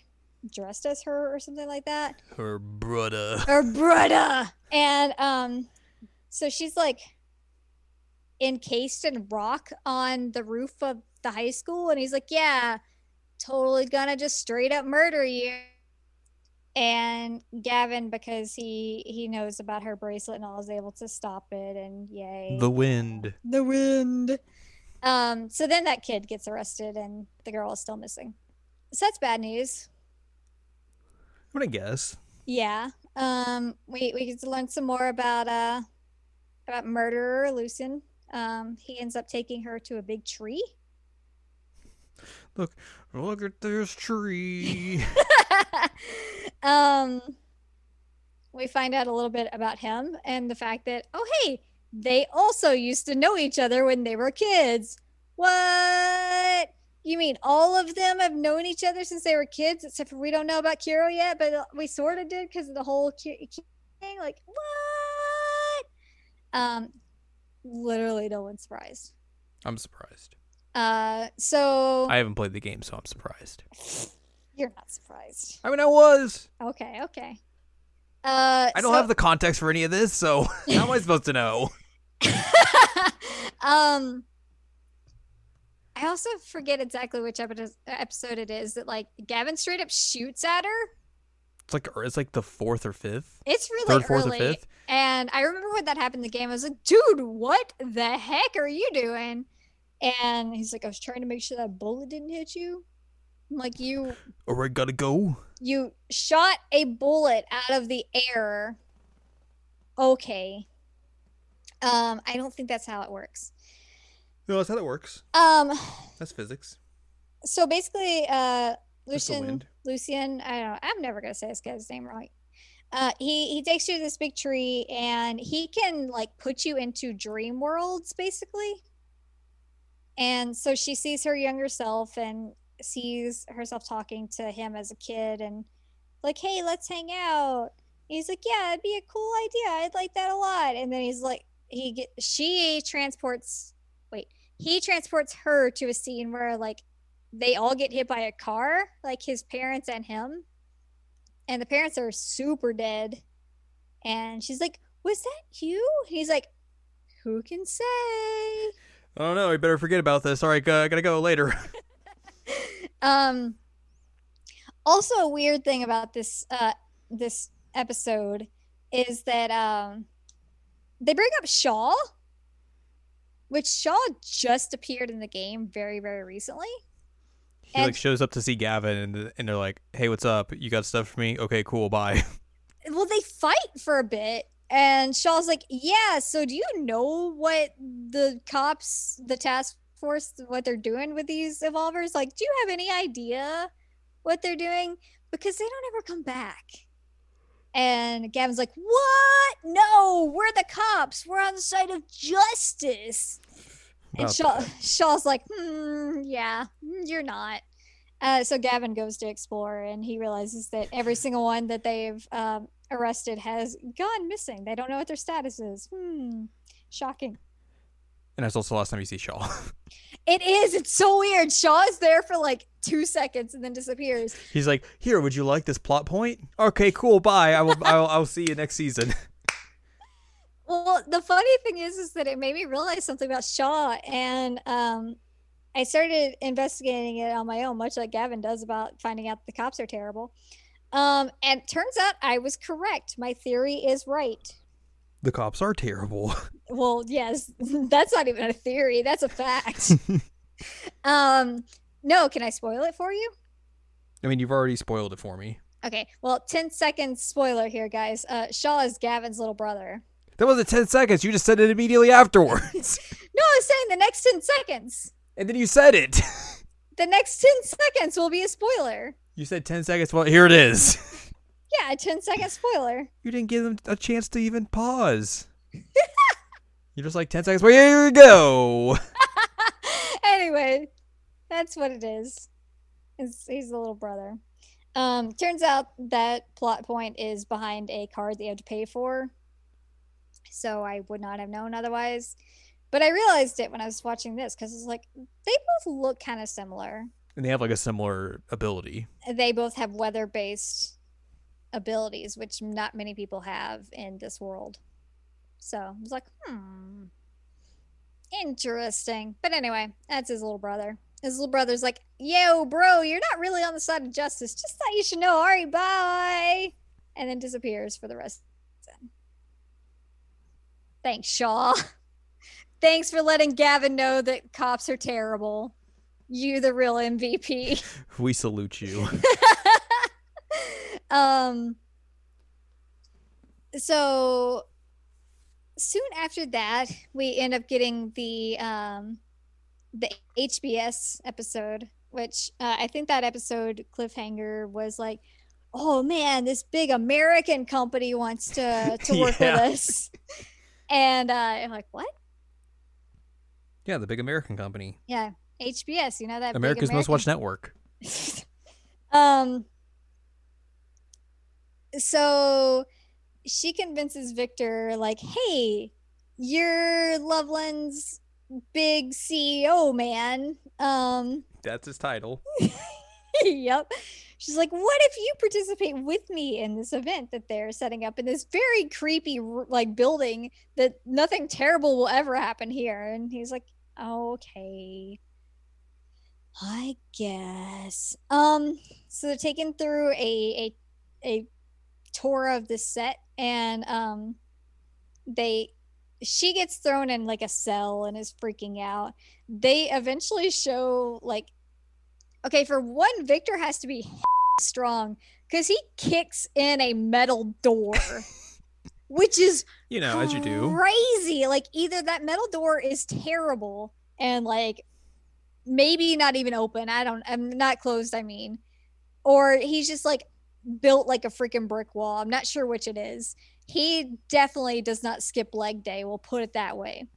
B: dressed as her or something like that
A: Her brother.
B: her brother. And um, so she's like encased in rock on the roof of the high school, and he's like, "Yeah, totally gonna just straight up murder you." And Gavin, because he he knows about her bracelet and all, is able to stop it, and yay,
A: The wind.
B: the wind. Um, so then that kid gets arrested, and the girl is still missing. So that's bad news.
A: I'm gonna guess.
B: Yeah. Um, we we get to learn some more about uh about murderer Lucian Um, he ends up taking her to a big tree.
A: Look look at this tree.
B: um, we find out a little bit about him and the fact that oh hey, they also used to know each other when they were kids. What? You mean all of them have known each other since they were kids, except for we don't know about Kiro yet, but we sort of did because of the whole thing. Like what? Um, literally no one's surprised.
A: I'm surprised.
B: Uh, so
A: I haven't played the game, so I'm surprised.
B: you're not surprised.
A: I mean, I was.
B: Okay, okay. Uh,
A: I don't have the context for any of this, so how am I supposed to know?
B: um, I also forget exactly which episode it is that like Gavin straight up shoots at her.
A: It's like it's like the fourth or fifth.
B: It's really
A: Third, fourth, or
B: early.
A: fifth.
B: And I remember when that happened in the game. I was like, dude, what the heck are you doing? And he's like, I was trying to make sure that bullet didn't hit you. Like, you
A: Or I gotta go.
B: you shot a bullet out of the air. Okay. Um, I don't think that's how it works.
A: No, that's how it works.
B: Um,
A: That's physics.
B: so basically, uh, Lucian. Lucian, I don't know. I'm never gonna say this guy's name right. Uh, he he takes you to this big tree and he can like put you into dream worlds basically. And so she sees her younger self and sees herself talking to him as a kid and like, hey, let's hang out. He's like, yeah, it'd be a cool idea. I'd like that a lot. And then he's like, he get she transports. Wait, he transports her to a scene where like they all get hit by a car, like his parents and him. And the parents are super dead. And she's like, Was that you? And he's like, Who can say?
A: I don't know. I better forget about this. All right, I gotta go later.
B: Um also a weird thing about this uh this episode is that um they bring up Shaw, which Shaw just appeared in the game very, very recently.
A: he
B: And-
A: like shows up to see Gavin, and and they're like, "Hey, what's up? You got stuff for me? Okay, cool. Bye."
B: well they fight for a bit and shaw's like yeah so do you know what the cops the task force what they're doing with these evolvers like do you have any idea what they're doing because they don't ever come back and gavin's like what no we're the cops we're on the side of justice and Shaw, Shaw's like, hmm, yeah, mm, you're not. Uh, so Gavin goes to explore and he realizes that every single one that they've um, arrested has gone missing. They don't know what their status is. Hmm, shocking.
A: And that's also the last time you see Shaw.
B: It is. It's so weird. Shaw is there for like two seconds and then disappears.
A: He's like, "Here, would you like this plot point? Okay, cool. Bye. I will. I'll, I'll see you next season."
B: Well, the funny thing is, is that it made me realize something about Shaw, and um, I started investigating it on my own, much like Gavin does about finding out the cops are terrible. Um, and turns out I was correct. My theory is right.
A: the cops are terrible.
B: Well, yes, that's not even a theory; that's a fact. um, no, can I spoil it for you?
A: I mean, you've already spoiled it for me.
B: Okay, well, 10 seconds spoiler here, guys. Uh, Shaw is Gavin's little brother.
A: That wasn't ten seconds. You just said it immediately afterwards,
B: No, I was saying the next 10 seconds.
A: and then you said it.
B: The next 10 seconds will be a spoiler.
A: You said ten seconds. Well, here it is.
B: Yeah, a 10 second spoiler.
A: You didn't give them a chance to even pause. You're just like ten seconds. Well, here we go.
B: anyway, that's what it is. It's, he's the little brother. Um, turns out that plot point is behind a card that you have to pay for. So I would not have known otherwise. But I realized it when I was watching this because it's like they both look kind of similar.
A: And they have like a similar ability.
B: They both have weather based abilities, which not many people have in this world. So I was like, hmm, interesting. But anyway, that's his little brother. His little brother's like, yo, bro, you're not really on the side of justice. Just thought you should know. All right, bye. And then disappears for the rest. Thanks, Shaw. Thanks for letting Gavin know that cops are terrible. You, the real MVP.
A: We salute you.
B: um so soon after that we end up getting the um the hbs episode which uh, i think that episode cliffhanger was like oh man this big american company wants to to work
A: Yeah.
B: with us and uh i'm like what
A: yeah, the big American company,
B: yeah hbs you know that big
A: America's most watched network.
B: um so she convinces Victor like, "Hey, you're Loveland's big CEO man. Um,
A: That's his title.
B: yep. She's like, "What if you participate with me in this event that they're setting up in this very creepy like building that nothing terrible will ever happen here?" And he's like, "Okay." I guess. Um so they're taken through a a a tour of the set and um they she gets thrown in like a cell and is freaking out. They eventually show like okay, for one, Victor has to be strong because he kicks in a metal door, which is
A: you know as you do
B: crazy. Like either that metal door is terrible and like maybe not even open. I don't. I'm not closed. I mean, or he's just like built like a freaking brick wall. I'm not sure which it is. He definitely does not skip leg day. We'll put it that way.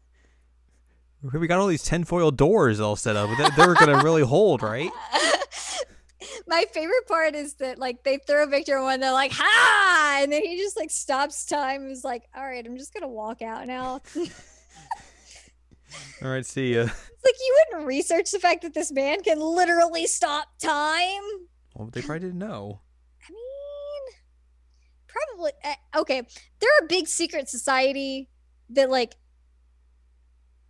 A: We got all these tinfoil doors all set up. They're, they're gonna really hold, right?
B: My favorite part is that like they throw Victor one, they're like ha, and then he just like stops time. Is like, all right, I'm just gonna walk out now.
A: all right, see ya.
B: It's like you wouldn't research the fact that this man can literally stop time.
A: Well, they probably didn't know.
B: I mean, probably uh, okay. They're a big secret society that like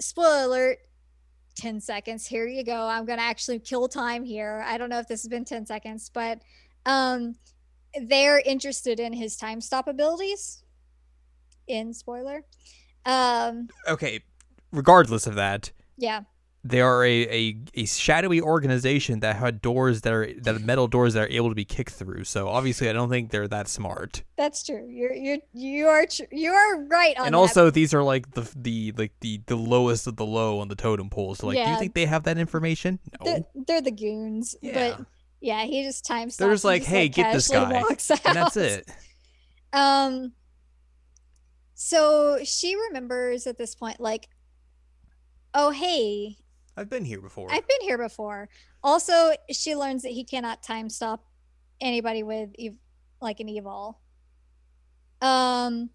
B: spoiler alert 10 seconds here you go i'm gonna actually kill time here. I don't know if this has been 10 seconds but um they're interested in his time stop abilities. In spoiler. Um
A: okay regardless of that
B: yeah
A: they are a, a, a shadowy organization that had doors that are that are metal doors that are able to be kicked through. So obviously, I don't think they're that smart.
B: That's true. You're you you are you are right on.
A: And also, these are like the the like the the lowest of the low on the totem pole. So like, yeah. do you think they have that information?
B: No, they're, they're the goons. Yeah. But yeah, he just time stops.
A: They're just like, hey, like, get this guy, and that's it.
B: Um. So she remembers at this point, like, oh hey,
A: I've been here before.
B: I've been here before. Also, she learns that he cannot time stop anybody with ev- like an evol. Um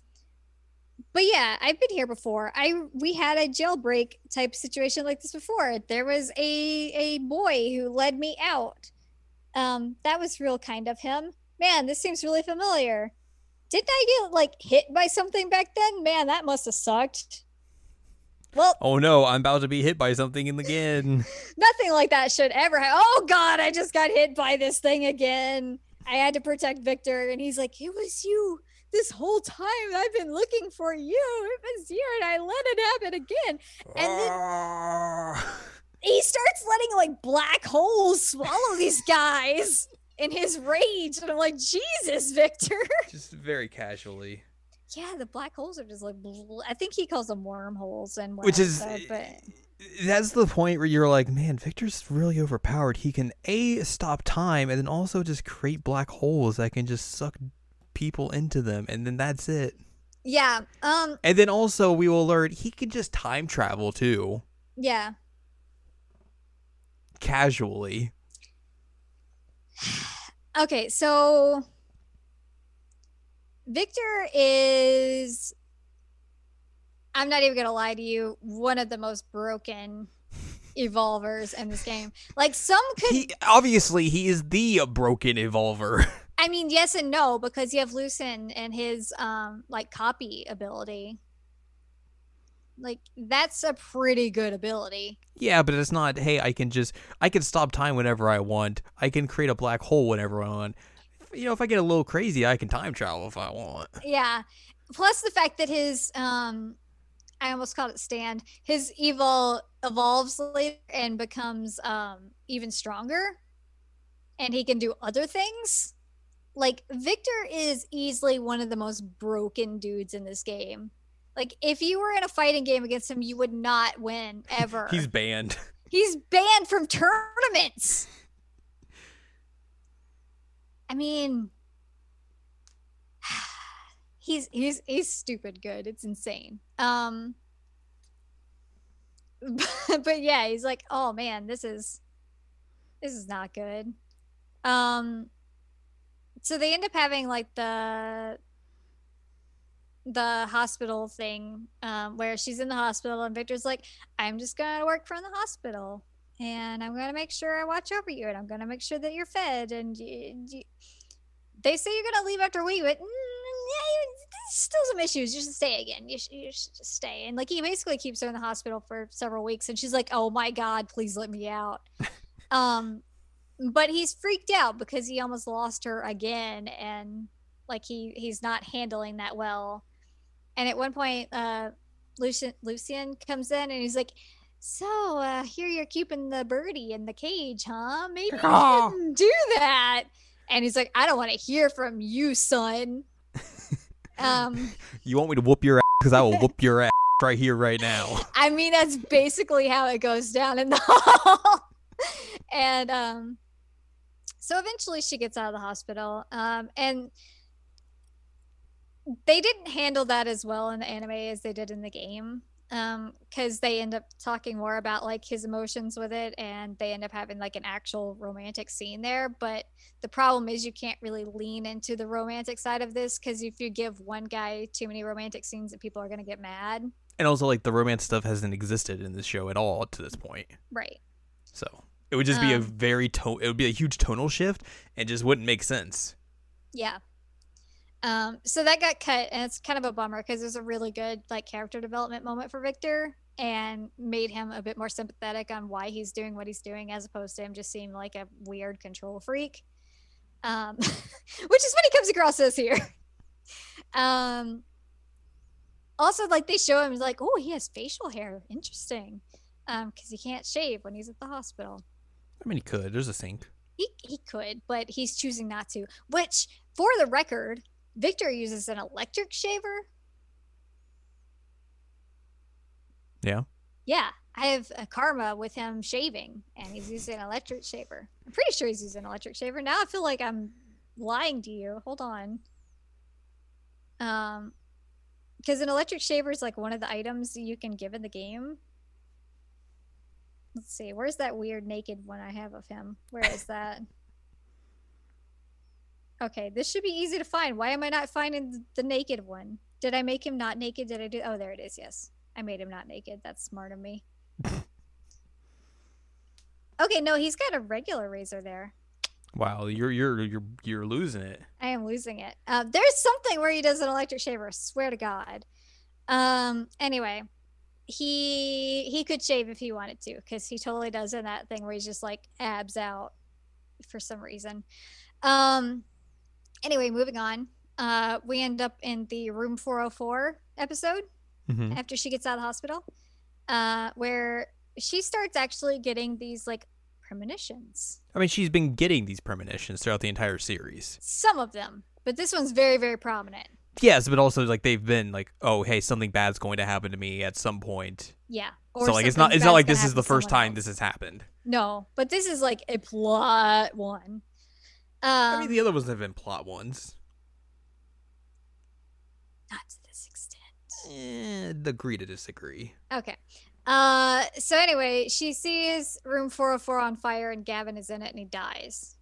B: but yeah, I've been here before. I we had a jailbreak type situation like this before. There was a a boy who led me out. Um that was real kind of him. Man, this seems really familiar. Didn't I get like hit by something back then? Man, that must have sucked. Well,
A: oh no, I'm about to be hit by something again.
B: Nothing like that should ever happen. Oh god, I just got hit by this thing again. I had to protect Victor, and he's like, "It was you this whole time. I've been looking for you. It was you, and I let it happen again." And then ah. he starts letting like black holes swallow these guys in his rage, and I'm like, "Jesus, Victor!"
A: Just very casually
B: yeah, the black holes are just like I think he calls them wormholes and
A: which is but that's the point where you're like, man, Victor's really overpowered. He can a stop time and then also just create black holes that can just suck people into them, and then that's it.
B: Yeah. Um.
A: And then also we will learn he can just time travel too.
B: Yeah.
A: Casually.
B: okay, so Victor is I'm not even gonna lie to you, one of the most broken evolvers in this game. Like some could
A: he, obviously he is the broken evolver.
B: I mean, yes and no, because you have Lucien and his um like copy ability. Like that's a pretty good ability.
A: Yeah, but it's not, hey, I can just I can stop time whenever I want. I can create a black hole whenever I want you know, if I get a little crazy, I can time travel if I want.
B: Yeah. Plus the fact that his um I almost called it stand. His evol evolves later and becomes um even stronger. And he can do other things. Like Victor is easily one of the most broken dudes in this game. Like if you were in a fighting game against him, you would not win ever.
A: He's banned.
B: He's banned from tournaments. I mean, he's he's he's stupid good. It's insane. Um, but, but yeah, he's like, oh man, this is this is not good. Um, so they end up having like the the hospital thing um, where she's in the hospital and Victor's like, I'm just gonna work from the hospital and I'm gonna make sure I watch over you and I'm gonna make sure that you're fed and you, you... they say you're gonna leave after a week, but mm, yeah, still some issues. You should stay again. You should, you should just stay. And like he basically keeps her in the hospital for several weeks and she's like, oh my god, please let me out. um, but he's freaked out because he almost lost her again and like he he's not handling that well and at one point, uh, Lucien Lucien comes in and he's like, "So uh, here you're keeping the birdie in the cage, huh? Maybe you shouldn't do that." And he's like, "I don't want to hear from you, son."
A: Um, you want me to whoop your ass? Because I will whoop your ass right here, right now.
B: I mean, that's basically how it goes down in the hall. and um, so eventually, she gets out of the hospital. Um, and they didn't handle that as well in the anime as they did in the game um because they end up talking more about like his emotions with it and they end up having like an actual romantic scene there but the problem is you can't really lean into the romantic side of this because if you give one guy too many romantic scenes that people are going to get mad.
A: And also like the romance stuff hasn't existed in this show at all to this point.
B: Right.
A: So it would just be um, a very tone it would be a huge tonal shift and just wouldn't make sense.
B: Yeah um, so that got cut, and it's kind of a bummer because there's a really good like character development moment for Victor, and made him a bit more sympathetic on why he's doing what he's doing, as opposed to him just seeming like a weird control freak. Um, which is what he comes across as here. um, also, like they show him like, oh, he has facial hair. Interesting. Um, because he can't shave when he's at the hospital.
A: I mean, he could. There's a sink.
B: He he could, but he's choosing not to. Which, for the record, Victor uses an electric shaver.
A: Yeah.
B: Yeah. I have a karma with him shaving and he's using an electric shaver. I'm pretty sure he's using an electric shaver. Now I feel like I'm lying to you. Hold on. Um because an electric shaver is like one of the items you can give in the game. Let's see, where's that weird naked one I have of him? Where is that? Okay, this should be easy to find. Why am I not finding the naked one? Did I make him not naked? Did I do? Oh, there it is. Yes, I made him not naked. That's smart of me. okay, no, he's got a regular razor there.
A: Wow, you're you're you're you're losing it.
B: I am losing it. Uh, there's something where he does an electric shaver. Swear to God. Um. Anyway, he he could shave if he wanted to, because he totally does in that thing where he's just like abs out for some reason. Um anyway, moving on. Uh, we end up in the room 404 episode mm-hmm. after she gets out of the hospital, uh, where she starts actually getting these like premonitions.
A: I mean, she's been getting these premonitions throughout the entire series.
B: Some of them, but this one's very, very prominent.
A: Yes, but also like they've been like, oh, hey, something bad's going to happen to me at some point.
B: Yeah.
A: so like it's not it's not like this is the first time else. this has happened.
B: No, but this is like a plot one.
A: Um, I mean, the other ones have been plot ones.
B: Not to this extent.
A: Eh, agree to disagree.
B: Okay. Uh, so anyway, she sees room 404 on fire and Gavin is in it and he dies.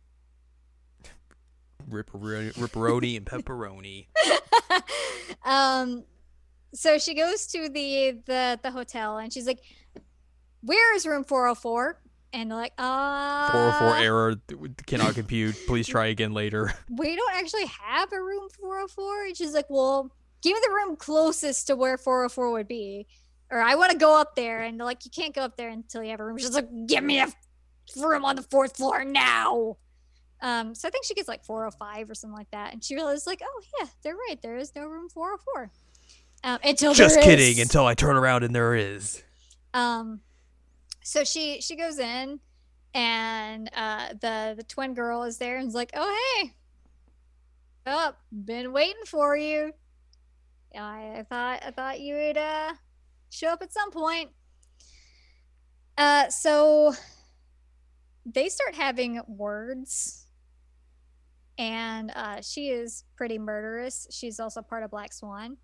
A: Ripperoni, ripperoni and pepperoni.
B: um, so she goes to the the the hotel and she's like, "Where is room 404?" And like uh.
A: 404 error cannot compute. Please try again later.
B: We don't actually have a room 404 and she's like well give me the room closest to where 404 would be. Or i want to go up there and like you can't go up there until you have a room. She's like give me a room on the fourth floor now. Um so i think she gets like 405 or something like that and she realizes like oh yeah they're right. There is no room 404 um until
A: just kidding until i turn around and there is.
B: Um so she she goes in and uh the the twin girl is there and is like oh hey oh been waiting for you. I, I thought i thought you would uh show up at some point. Uh so they start having words and uh she is pretty murderous. She's also part of black swan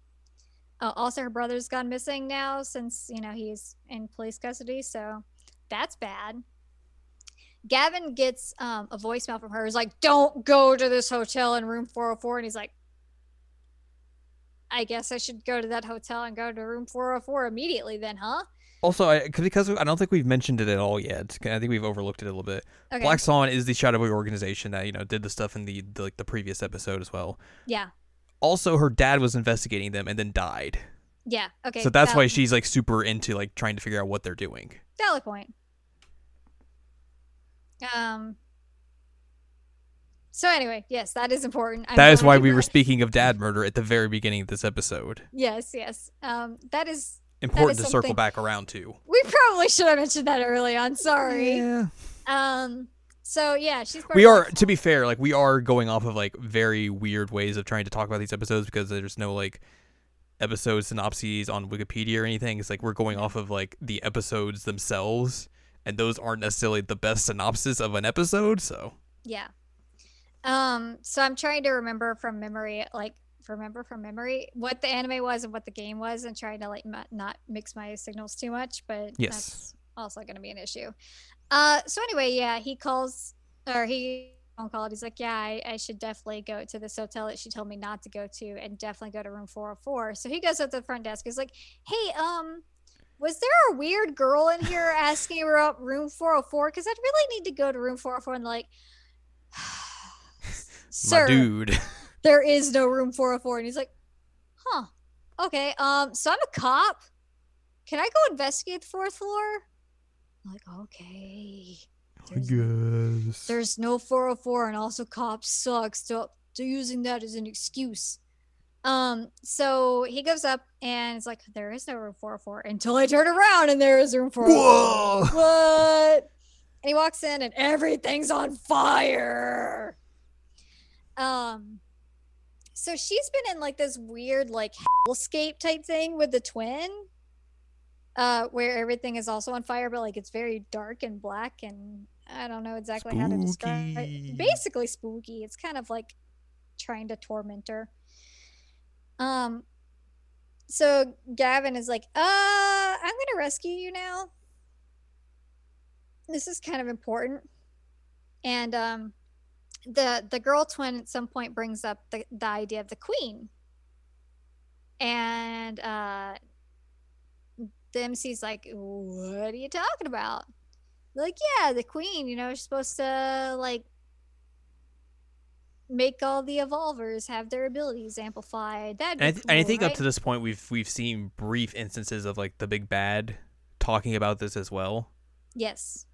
B: uh, also her brother's gone missing now since you know he's in police custody so that's bad. Gavin gets um, a voicemail from her. He's like, "Don't go to this hotel in room 404," and he's like, I guess I should go to that hotel and go to room 404 immediately then, huh?
A: Also, I, because I don't think we've mentioned it at all yet. I think we've overlooked it a little bit.
B: Okay.
A: Black Swan is the Shadowy organization that you know did the stuff in the, the like the previous episode as well.
B: Yeah.
A: Also, her dad was investigating them and then died.
B: Yeah. Okay.
A: so that's why she's like super into like trying to figure out what they're doing.
B: valid point. Um. So anyway, yes, that is important. I'm
A: that is why we were speaking of dad murder at the very beginning of this episode.
B: Yes, yes. Um, that is.
A: Important to circle back around to.
B: We probably should have mentioned that early on. Sorry.
A: Yeah.
B: Um. So yeah, she's. part
A: We are, to be fair, like we are going off of like very weird ways of trying to talk about these episodes because there's no like episode synopses on Wikipedia or anything. It's like we're going off of like the episodes themselves, and those aren't necessarily the best synopsis of an episode. So
B: Yeah. Um, so I'm trying to remember from memory, like remember from memory what the anime was and what the game was, and trying to like not, not mix my signals too much. But
A: Yes.
B: that's also going to be an issue. Uh, so anyway, yeah, he calls or he phone called. He's like, yeah, I, I should definitely go to this hotel that she told me not to go to, and definitely go to room 404. So he goes up to the front desk. He's like, hey, um. Was there a weird girl in here asking about room 404? Because I'd really need to go to room 404 and like, sir,
A: my dude,
B: there is no room 404 and he's like huh okay um so i'm a cop can i go investigate the fourth floor i'm like okay there's,
A: guess.
B: there's no 404 and also cops suck so they're using that as an excuse um so he goes up and it's like there is no room 404 until i turn around and there is room 404
A: Whoa!
B: what? And he walks in and everything's on fire. Um so she's been in like this weird like hellscape type thing with the twin. Uh where everything is also on fire, but like it's very dark and black and I don't know exactly how to describe it. Basically spooky. It's kind of like trying to torment her. Um so Gavin is like, uh, I'm gonna rescue you now this is kind of important and um the the girl twin at some point brings up the, the idea of the queen and uh the mc's like what are you talking about like yeah the queen you know she's supposed to like make all the evolvers have their abilities amplified that
A: And I, th- and I think up to this point, we've we've seen brief instances of like the big bad talking about this as well.
B: yes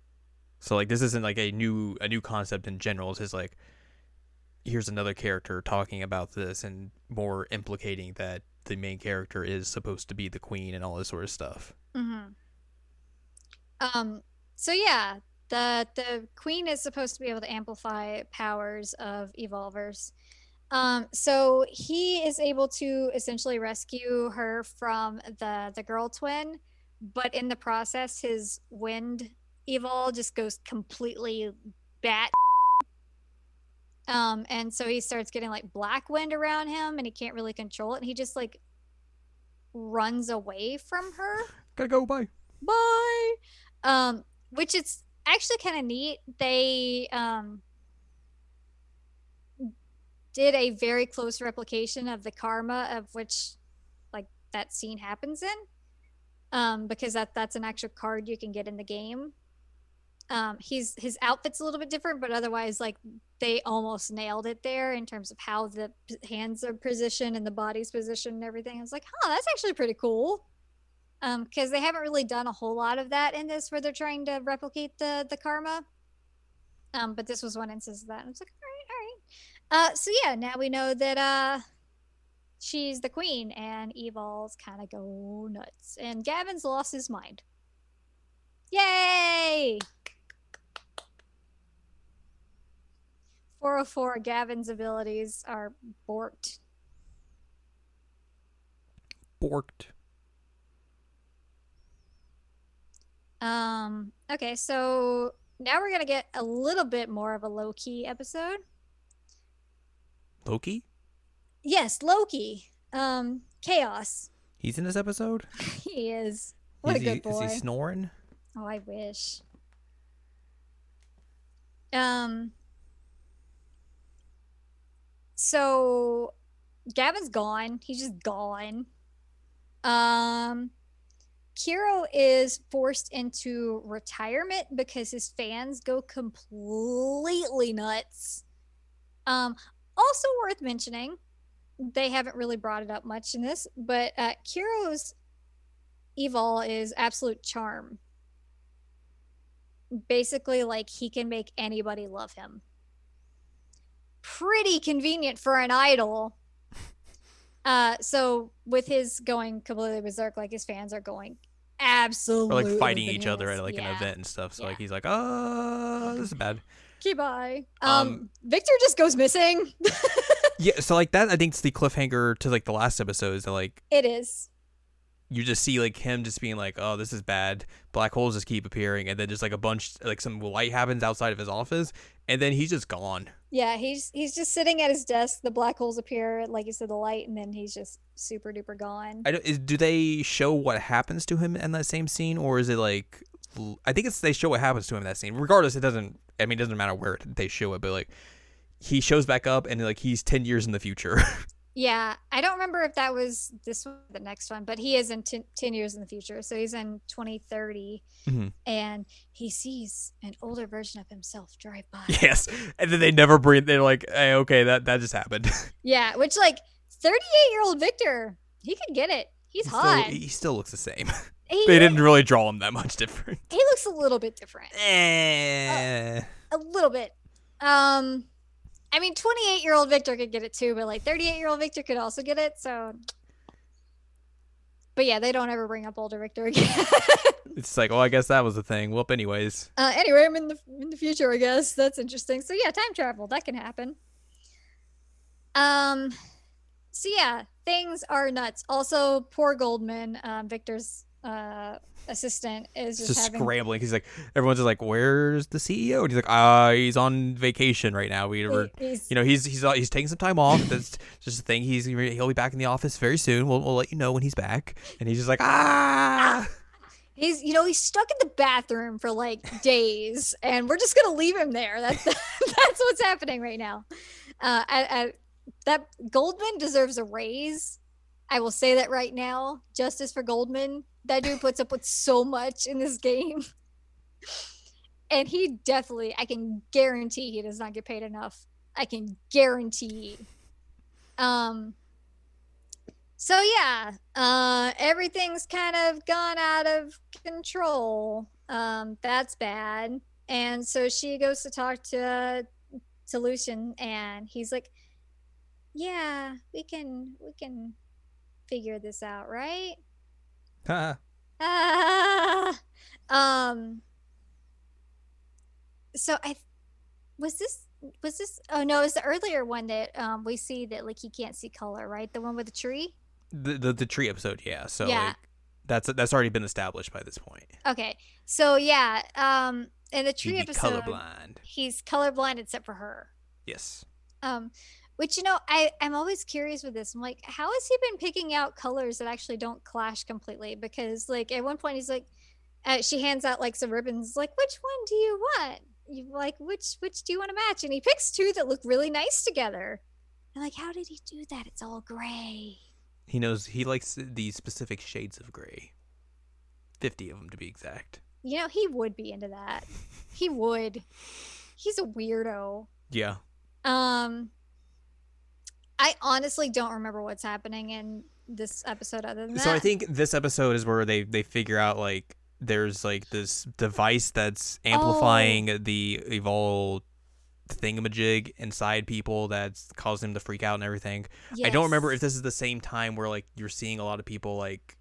A: So like this isn't like a new a new concept in general. It's just like here's another character talking about this and more implicating that the main character is supposed to be the queen and all this sort of stuff.
B: Mm-hmm. Um. So yeah, the the queen is supposed to be able to amplify powers of evolvers. Um. So he is able to essentially rescue her from the the girl twin, but in the process, his wind evol just goes completely bat. Um, and so he starts getting like black wind around him, and he can't really control it, and he just like runs away from her
A: Gotta go. Bye.
B: bye um which is actually kind of neat they um did a very close replication of the karma of which like that scene happens in um because that that's an actual card you can get in the game um he's his outfit's a little bit different but otherwise like they almost nailed it there in terms of how the hands are positioned and the body's positioned and everything. I was like oh that's actually pretty cool. Um because they haven't really done a whole lot of that in this where they're trying to replicate the the karma. Um but this was one instance of that. I was like all right all right. Uh so yeah now we know that uh she's the queen and evols kind of go nuts. And gavin's lost his mind. Yay 404 gavin's abilities are borked
A: Borked.
B: Um, okay, so now we're gonna get a little bit more of a low key episode.
A: Loki.
B: Yes, Loki. Um, Chaos.
A: He's in this episode.
B: He is. What
A: is
B: a good
A: he,
B: boy.
A: Is he snoring?
B: Oh, I wish. Um. So, Gavin's gone. He's just gone. Um, Kiro is forced into retirement because his fans go completely nuts. Um, also worth mentioning, they haven't really brought it up much in this, but uh, Kiro's evol is absolute charm. Basically, like he can make anybody love him. Pretty convenient for an idol. Uh, so with his going completely berserk, like his fans are going absolutely
A: or like fighting
B: bananas.
A: each other at like
B: Yeah.
A: an event and stuff. So
B: Yeah.
A: like he's like, oh, this is bad.
B: Bye. Um,
A: Um,
B: Victor just goes missing.
A: Yeah, so like that, I think it's the cliffhanger to like the last episode is that like
B: it is.
A: you just see like him just being like, oh, this is bad. Black holes just keep appearing, and then just like a bunch, like some light happens outside of his office, and then he's just gone.
B: Yeah, he's he's just sitting at his desk. The black holes appear, like you said, the light, and then he's just super duper gone.
A: I don't, is, do they show what happens to him in that same scene, or is it like? I think it's they show what happens to him in that scene. Regardless, it doesn't. I mean, it doesn't matter where they show it, but like he shows back up and like he's ten years in the future.
B: Yeah, I don't remember if that was this one, the next one, but he is in ten, 10 years in the future. So he's in 2030,
A: Mhm.
B: and he sees an older version of himself drive by.
A: yes, and then they never breathe. They're like, hey, okay, that that just happened.
B: Yeah, which like 38 year old Victor, he could get it. He's
A: He
B: hot.
A: Still, he still looks the same.
B: he,
A: they didn't really draw him that much different.
B: he looks a little bit different.
A: Eh.
B: a little bit. Um, I mean, 28 year old Victor could get it too, but like 38 year old Victor could also get it. So, but yeah, they don't ever bring up older Victor again.
A: It's like, oh, I guess that was the thing. Whoop, anyways.
B: uh, anyway, I'm in the in the future, I guess. That's interesting. So yeah, time travel that can happen. Um, so yeah, things are nuts. Also, poor Goldman, um, Victor's uh assistant, is just,
A: just
B: having
A: scrambling. He's like, everyone's just like, where's the CEO? And he's like, uh, he's on vacation right now. We
B: he-
A: you know, he's he's he's taking some time off. That's just a thing. He's he'll be back in the office very soon. We'll we'll let you know when he's back. And he's just like, ah.
B: He's, you know, he's stuck in the bathroom for like days, and we're just gonna leave him there. That's that's what's happening right now. Uh, I, I, that Goldman deserves a raise. I will say that right now. Justice for Goldman. That dude puts up with so much in this game, and he definitely, I can guarantee, he does not get paid enough. I can guarantee. Um, so yeah, uh, everything's kind of gone out of control. Um, that's bad. And so she goes to talk to to Lucian, and he's like, "Yeah, we can we can figure this out, right?" Ah, um. So I was this was this. Oh no, it's the earlier one that um we see that like he can't see color, right? The one with the tree.
A: the, the the tree episode, yeah. So
B: Yeah.
A: like, that's that's already been established by this point.
B: Okay, so yeah, um, in the tree episode,
A: colorblind.
B: he's colorblind except for her.
A: Yes.
B: Um, which you know, I I'm always curious with this. I'm like, how has he been picking out colors that actually don't clash completely? Because like at one point he's like, uh, she hands out like some ribbons, like which one do you want? You like which which do you want to match? And he picks two that look really nice together. I'm like, how did he do that? It's all gray.
A: He knows he likes these specific shades of gray. Fifty of them to be exact.
B: You know, he would be into that. He would. He's a weirdo.
A: Yeah.
B: Um, I honestly don't remember what's happening in this episode other than that.
A: So I think this episode is where they they figure out like there's like this device that's amplifying
B: Oh.
A: the evolved thingamajig inside people that's causing them to freak out and everything. I don't remember if this is the same time where like you're seeing a lot of people like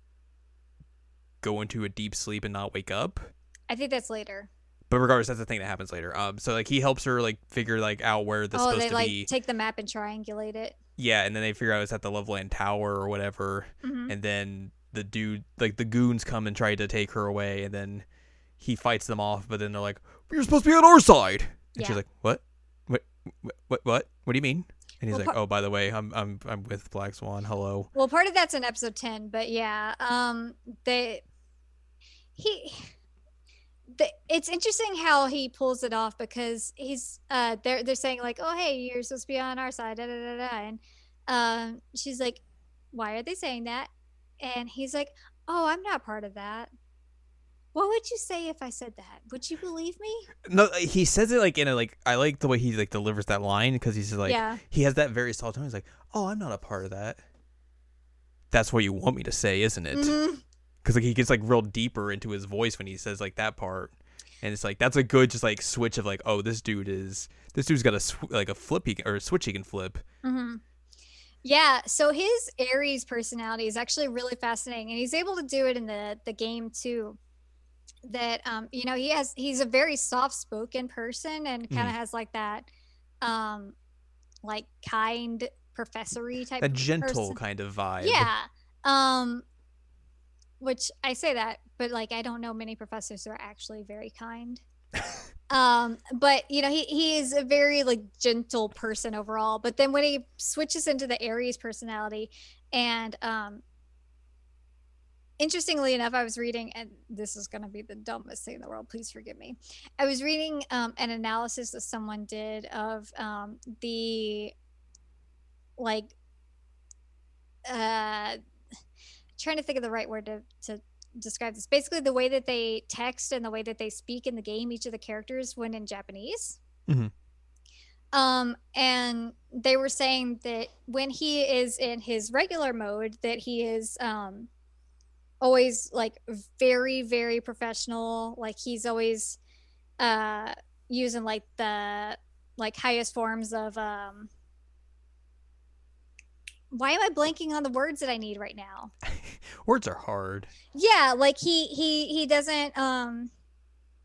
A: go into a deep sleep and not wake up.
B: I think that's later.
A: But regardless, that's the thing that happens later. Um, so like he helps her like figure like out where this
B: oh,
A: supposed
B: they
A: to
B: like
A: be.
B: take the map and triangulate it.
A: Yeah, and then they figure out it's at the Loveland Tower or whatever.
B: Mhm.
A: and then the dude like the goons come and try to take her away and then he fights them off but then they're like you're supposed to be on our side and
B: Yeah.
A: she's like what what what what what do you mean and he's
B: Well,
A: like oh by the way i'm i'm i'm with black swan hello
B: Well, part of that's in episode ten, but yeah, um, they he. The, it's interesting how he pulls it off because he's uh they're they're saying like oh hey you're supposed to be on our side da, da, da, da. and um, she's like, "Why are they saying that?" And he's like, "Oh, I'm not part of that." What would you say if I said that? Would you believe me?
A: No, he says it like in a like. I like the way he like delivers that line because he's like
B: yeah.
A: he has that very soft tone. He's like, "Oh, I'm not a part of that." That's what you want me to say, isn't it?
B: Mhm.
A: Because like he gets like real deeper into his voice when he says like that part, and it's like that's a good just like switch of like, oh, this dude is this dude's got a sw- like a flip he can, or a switch he can flip.
B: hmm Yeah, so his Aries personality is actually really fascinating, and he's able to do it in the the game too. That um, you know, he has he's a very soft spoken person, and kind of
A: Mhm.
B: has like that, um, like kind professory type.
A: A gentle
B: person.
A: kind of vibe.
B: Yeah. Um, which I say that, but like I don't know many professors who are actually very kind. um, but you know, he he is a very like gentle person overall. But then when he switches into the Aries personality, and um, interestingly enough, I was reading, and this is going to be the dumbest thing in the world. Please forgive me. I was reading um, an analysis that someone did of um, the like uh trying to think of the right word to, to describe this. Basically the way that they text and the way that they speak in the game each of the characters when in japanese.
A: Mhm.
B: um and they were saying that when he is in his regular mode that he is um always like very very professional. Like he's always uh using like the like highest forms of um why am i blanking on the words that i need right now
A: Words are hard.
B: yeah like he he he doesn't um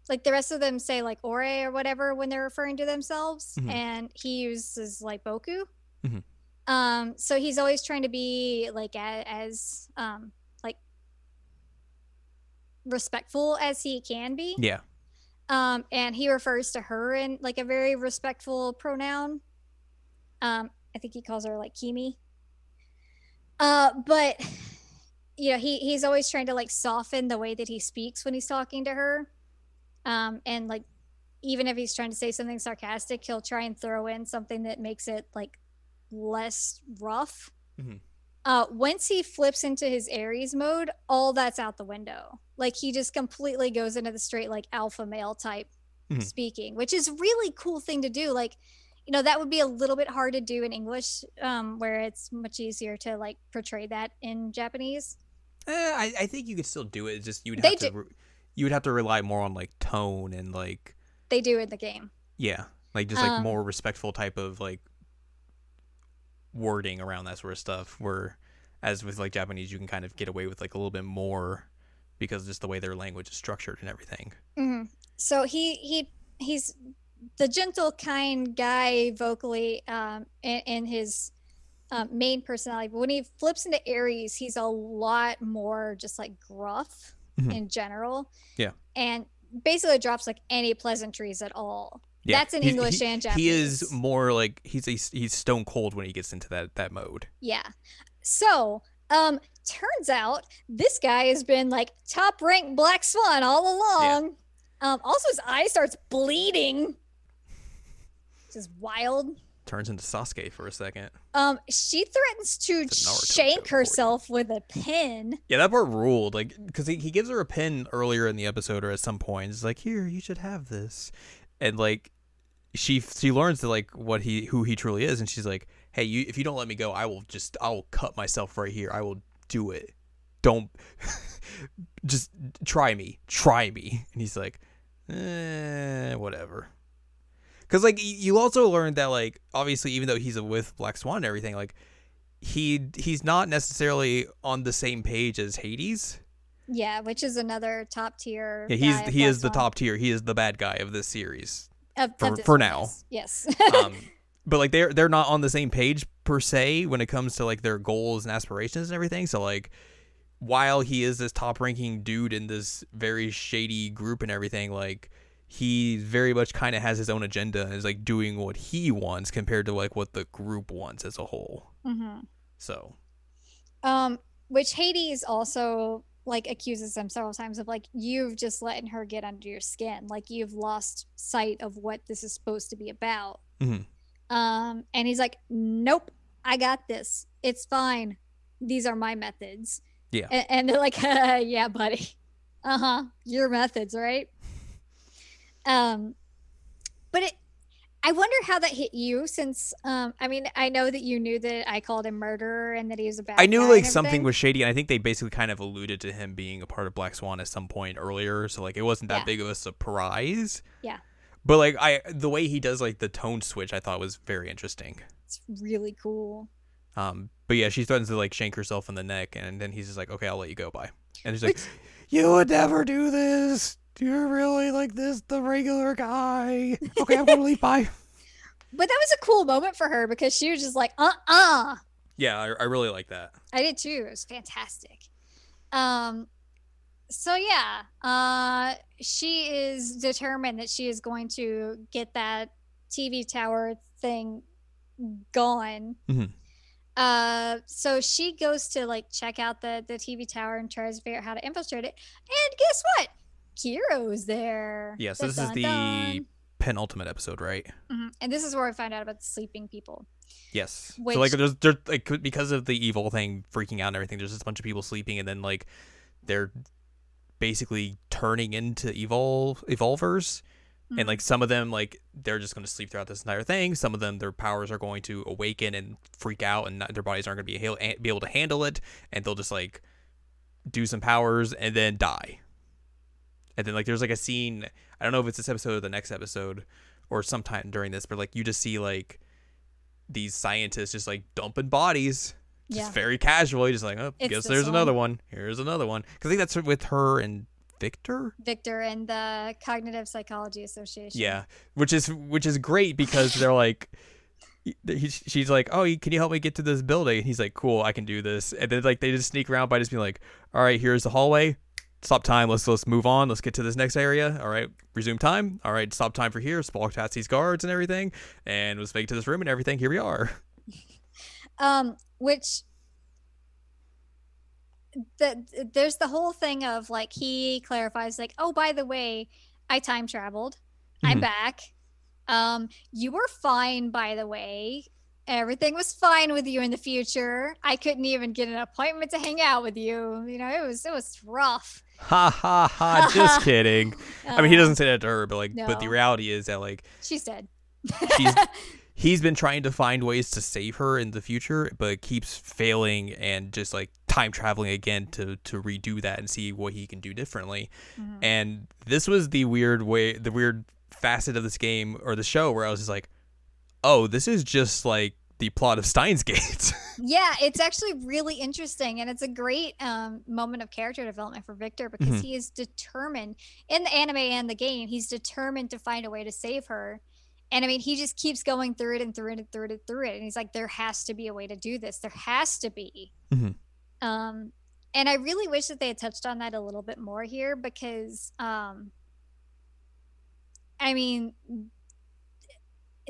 B: like the rest of them say like ore or whatever when they're referring to themselves
A: Mhm.
B: and he uses like boku
A: Mhm.
B: um so he's always trying to be like a, as um like respectful as he can be
A: Yeah.
B: um and he refers to her in like a very respectful pronoun um i think he calls her like kimi uh but you know he he's always trying to like soften the way that he speaks when he's talking to her um and like even if he's trying to say something sarcastic he'll try and throw in something that makes it like less rough
A: Mhm.
B: uh once he flips into his aries mode all that's out the window like he just completely goes into the straight like alpha male type
A: Mhm.
B: speaking which is really cool thing to do like you know that would be a little bit hard to do in english um where it's much easier to like portray that in japanese
A: Eh, I I think you could still do it. It's just you would
B: They
A: have to
B: do-
A: re- you would have to rely more on like tone and like
B: they do in the game
A: yeah, like just like
B: Um,
A: more respectful type of like wording around that sort of stuff. Where as with like Japanese, you can kind of get away with like a little bit more because just the way their language is structured and everything.
B: Mhm. so he he he's the gentle kind guy vocally um in, in his um, main personality but when he flips into aries he's a lot more just like gruff
A: Mhm.
B: in general
A: Yeah.
B: and basically drops like any pleasantries at all
A: Yeah,
B: That's in
A: he's-
B: English
A: he,
B: and Japanese.
A: He is more like he's a, he's stone cold when he gets into that that mode.
B: Yeah. So, um, turns out this guy has been like top ranked Black Swan all along. Um, also his eye starts bleeding. Is wild.
A: Turns into Sasuke for a second.
B: Um, she threatens to
A: It's a Naruto joke
B: shank herself with a pin.
A: Yeah, that part ruled. Like, because he, he gives her a pin earlier in the episode or at some point. It's like, here, you should have this, and like, she she learns that like what he who he truly is, and she's like, hey, you if you don't let me go, I will just I will cut myself right here. I will do it. Don't just try me, try me. And he's like, eh, whatever. Because like you also learned that like obviously even though he's with Black Swan and everything like he he's not necessarily on the same page as Hades.
B: Yeah, which is another top tier.
A: Yeah, he's he is the top tier. He is the bad guy of this series.
B: Of- of
A: for-
B: this
A: for now.
B: Yes.
A: Um, but like they're they're not on the same page per se when it comes to like their goals and aspirations and everything. So like while he is this top ranking dude in this very shady group and everything, like he very much kind of has his own agenda and is like doing what he wants compared to like what the group wants as a whole.
B: hmm
A: So
B: Um, which Hades also like accuses them several times of like you've just letting her get under your skin, like you've lost sight of what this is supposed to be about.
A: Mhm.
B: Um, and he's like, nope, I got this. It's fine. These are my methods.
A: Yeah.
B: And, and they're like, uh, yeah, buddy. Uh huh. Your methods, right? Um, but it, I wonder how that hit you since, um, I mean, I know that you knew that I called him murderer and that he was a bad
A: I knew like something was shady, and I think they basically kind of alluded to him being a part of Black Swan at some point earlier. So like it wasn't that
B: Yeah.
A: big of a surprise.
B: Yeah.
A: But like I, the way he does like the tone switch, I thought was very interesting.
B: It's really cool.
A: Um, but yeah, she threatens to like shank herself in the neck, and then he's just like, "Okay, I'll let you go." Bye. And he's like, "You would never do this. You're really like this, the regular guy." Okay, I'm gonna leave. Bye.
B: But that was a cool moment for her because she was just like, uh uh
A: Yeah, I, I really like that.
B: I did too. It was fantastic. Um, so yeah, uh, she is determined that she is going to get that TV tower thing gone.
A: Mhm.
B: Uh, so she goes to like check out the the TV tower and tries to figure out how to infiltrate it. And guess what? Kiro's there.
A: Yeah, so this is
B: Dun,
A: the
B: dun,
A: penultimate episode, right?
B: dun. Mhm. And this is where we find out about the sleeping people.
A: Yes.
B: Which-
A: so like there's there's like because of the evol thing freaking out and everything, there's just a bunch of people sleeping and then like they're basically turning into evolve evolvers. And like some of them like they're just going to sleep throughout this entire thing. Some of them their powers are going to awaken and freak out and not, their bodies aren't going to be able to handle it and they'll just like do some powers and then die. And then like there's like a scene, I don't know if it's this episode or the next episode or sometime during this, but like you just see like these scientists just like dumping bodies just
B: Yeah.
A: very casually, just like, oh,
B: It's
A: guess there's another
B: one.
A: one. Here's another one. Because I think that's with her and Victor.
B: Victor and the Cognitive Psychology Association.
A: Yeah, which is which is great because they're like, he, she's like, oh, can you help me get to this building? And he's like, cool, I can do this. And then like they just sneak around by just being like, all right, here's the hallway. Stop time. Let's let's move on. Let's get to this next area. All right, resume time. All right, stop time for here. Spock past these guards and everything, and let's make it to this room and everything. Here we are.
B: um which the there's the whole thing of like he clarifies like oh by the way i time traveled i'm
A: Mhm.
B: back um you were fine by the way everything was fine with you in the future i couldn't even get an appointment to hang out with you you know it was it was rough
A: Ha ha ha! Just kidding. I mean, he
B: Uh,
A: doesn't say that to her, but like, but the reality is that like
B: she's dead
A: she's he's been trying to find ways to save her in the future, but keeps failing and just like time traveling again to to redo that and see what he can do differently.
B: Mhm.
A: And this was the weird way, the weird facet of this game or the show where I was just like, oh, this is just like the plot of Steins Gate.
B: Yeah, it's actually really interesting, and it's a great um, moment of character development for Victor because
A: Mhm.
B: he is determined in the anime and the game. He's determined to find a way to save her, and I mean, he just keeps going through it and through it and through it and through it. And he's like, "There has to be a way to do this. There has to be."
A: Mhm.
B: Um, and I really wish that they had touched on that a little bit more here because, um, I mean,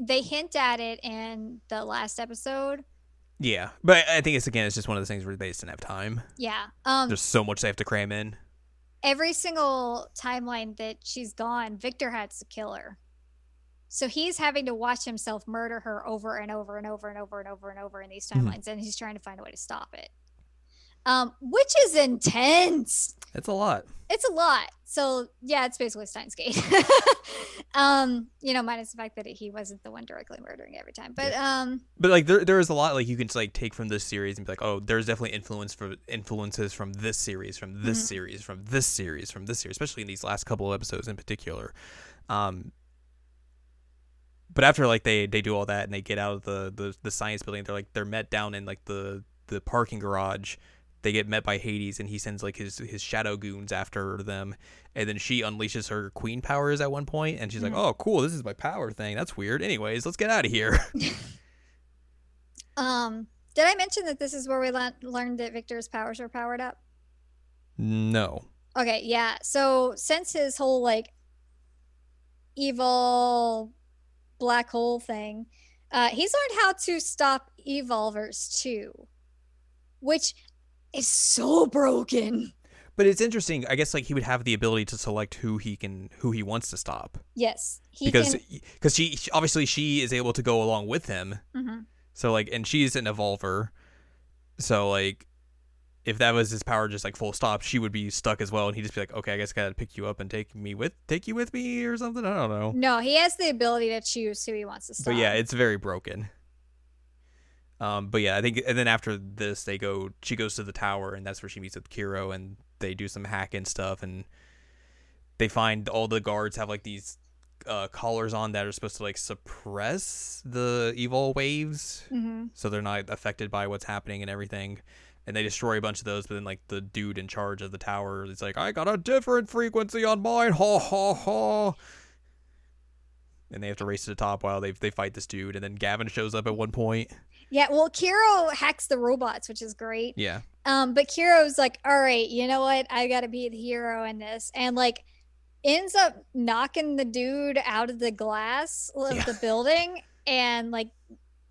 B: they hint at it in the last episode.
A: yeah, but I think it's again, it's just one of those things where they just didn't have time.
B: Yeah. Um,
A: There's so much they have to cram in.
B: every single timeline that she's gone, Victor has to kill her. So he's having to watch himself murder her over and over and over and over and over and over in these
A: Mhm.
B: timelines, and he's trying to find a way to stop it. Um, which is intense.
A: It's a lot.
B: It's a lot. So yeah, it's basically Steins Gate. um, you know, minus the fact that he wasn't the one directly murdering every time. But um,
A: But like there, there is a lot like you can just, like take from this series and be like, oh, there's definitely influence for influences from this series, from this
B: Mhm.
A: series, from this series, from this series, especially in these last couple of episodes in particular. Um, but after like they they do all that and they get out of the the, the science building, they're like they're met down in like the the parking garage. They get met by Hades and he sends like his his shadow goons after them, and then she unleashes her queen powers at one point, and she's like,
B: Mhm.
A: "Oh, cool! This is my power thing. That's weird. Anyways, let's get out of here."
B: um, did I mention that this is where we le- learned that Victor's powers are powered up?
A: no.
B: Okay, yeah. So since his whole like evol black hole thing, uh, he's learned how to stop evolvers too, which is so broken.
A: But it's interesting. I guess like he would have the ability to select who he can, who he wants to stop,
B: Yes, he
A: because because she obviously she is able to go along with him.
B: Mhm.
A: So like, and she's an evolver. So like, if that was his power, just like full stop, she would be stuck as well, and he'd just be like, okay, I guess I gotta pick you up and take me with, take you with me or something. I don't know.
B: No, he has the ability to choose who he wants to stop.
A: But yeah, it's very broken. Um, but yeah, I think, and then after this, they go. She goes to the tower, and that's where she meets with Kiro, and they do some hacking stuff, and they find all the guards have like these uh, collars on that are supposed to like suppress the evol waves,
B: hmm
A: so they're not affected by what's happening and everything. And they destroy a bunch of those, but then like the dude in charge of the tower is like, "I got a different frequency on mine, ha ha ha." And they have to race to the top while they they fight this dude, and then Gavin shows up at one point.
B: Yeah, well, Kiro hacks the robots, which is great.
A: Yeah,
B: Um, but Kiro's like, all right, you know what? I gotta be the hero in this. And like ends up knocking the dude out of the glass of
A: Yeah.
B: the building and like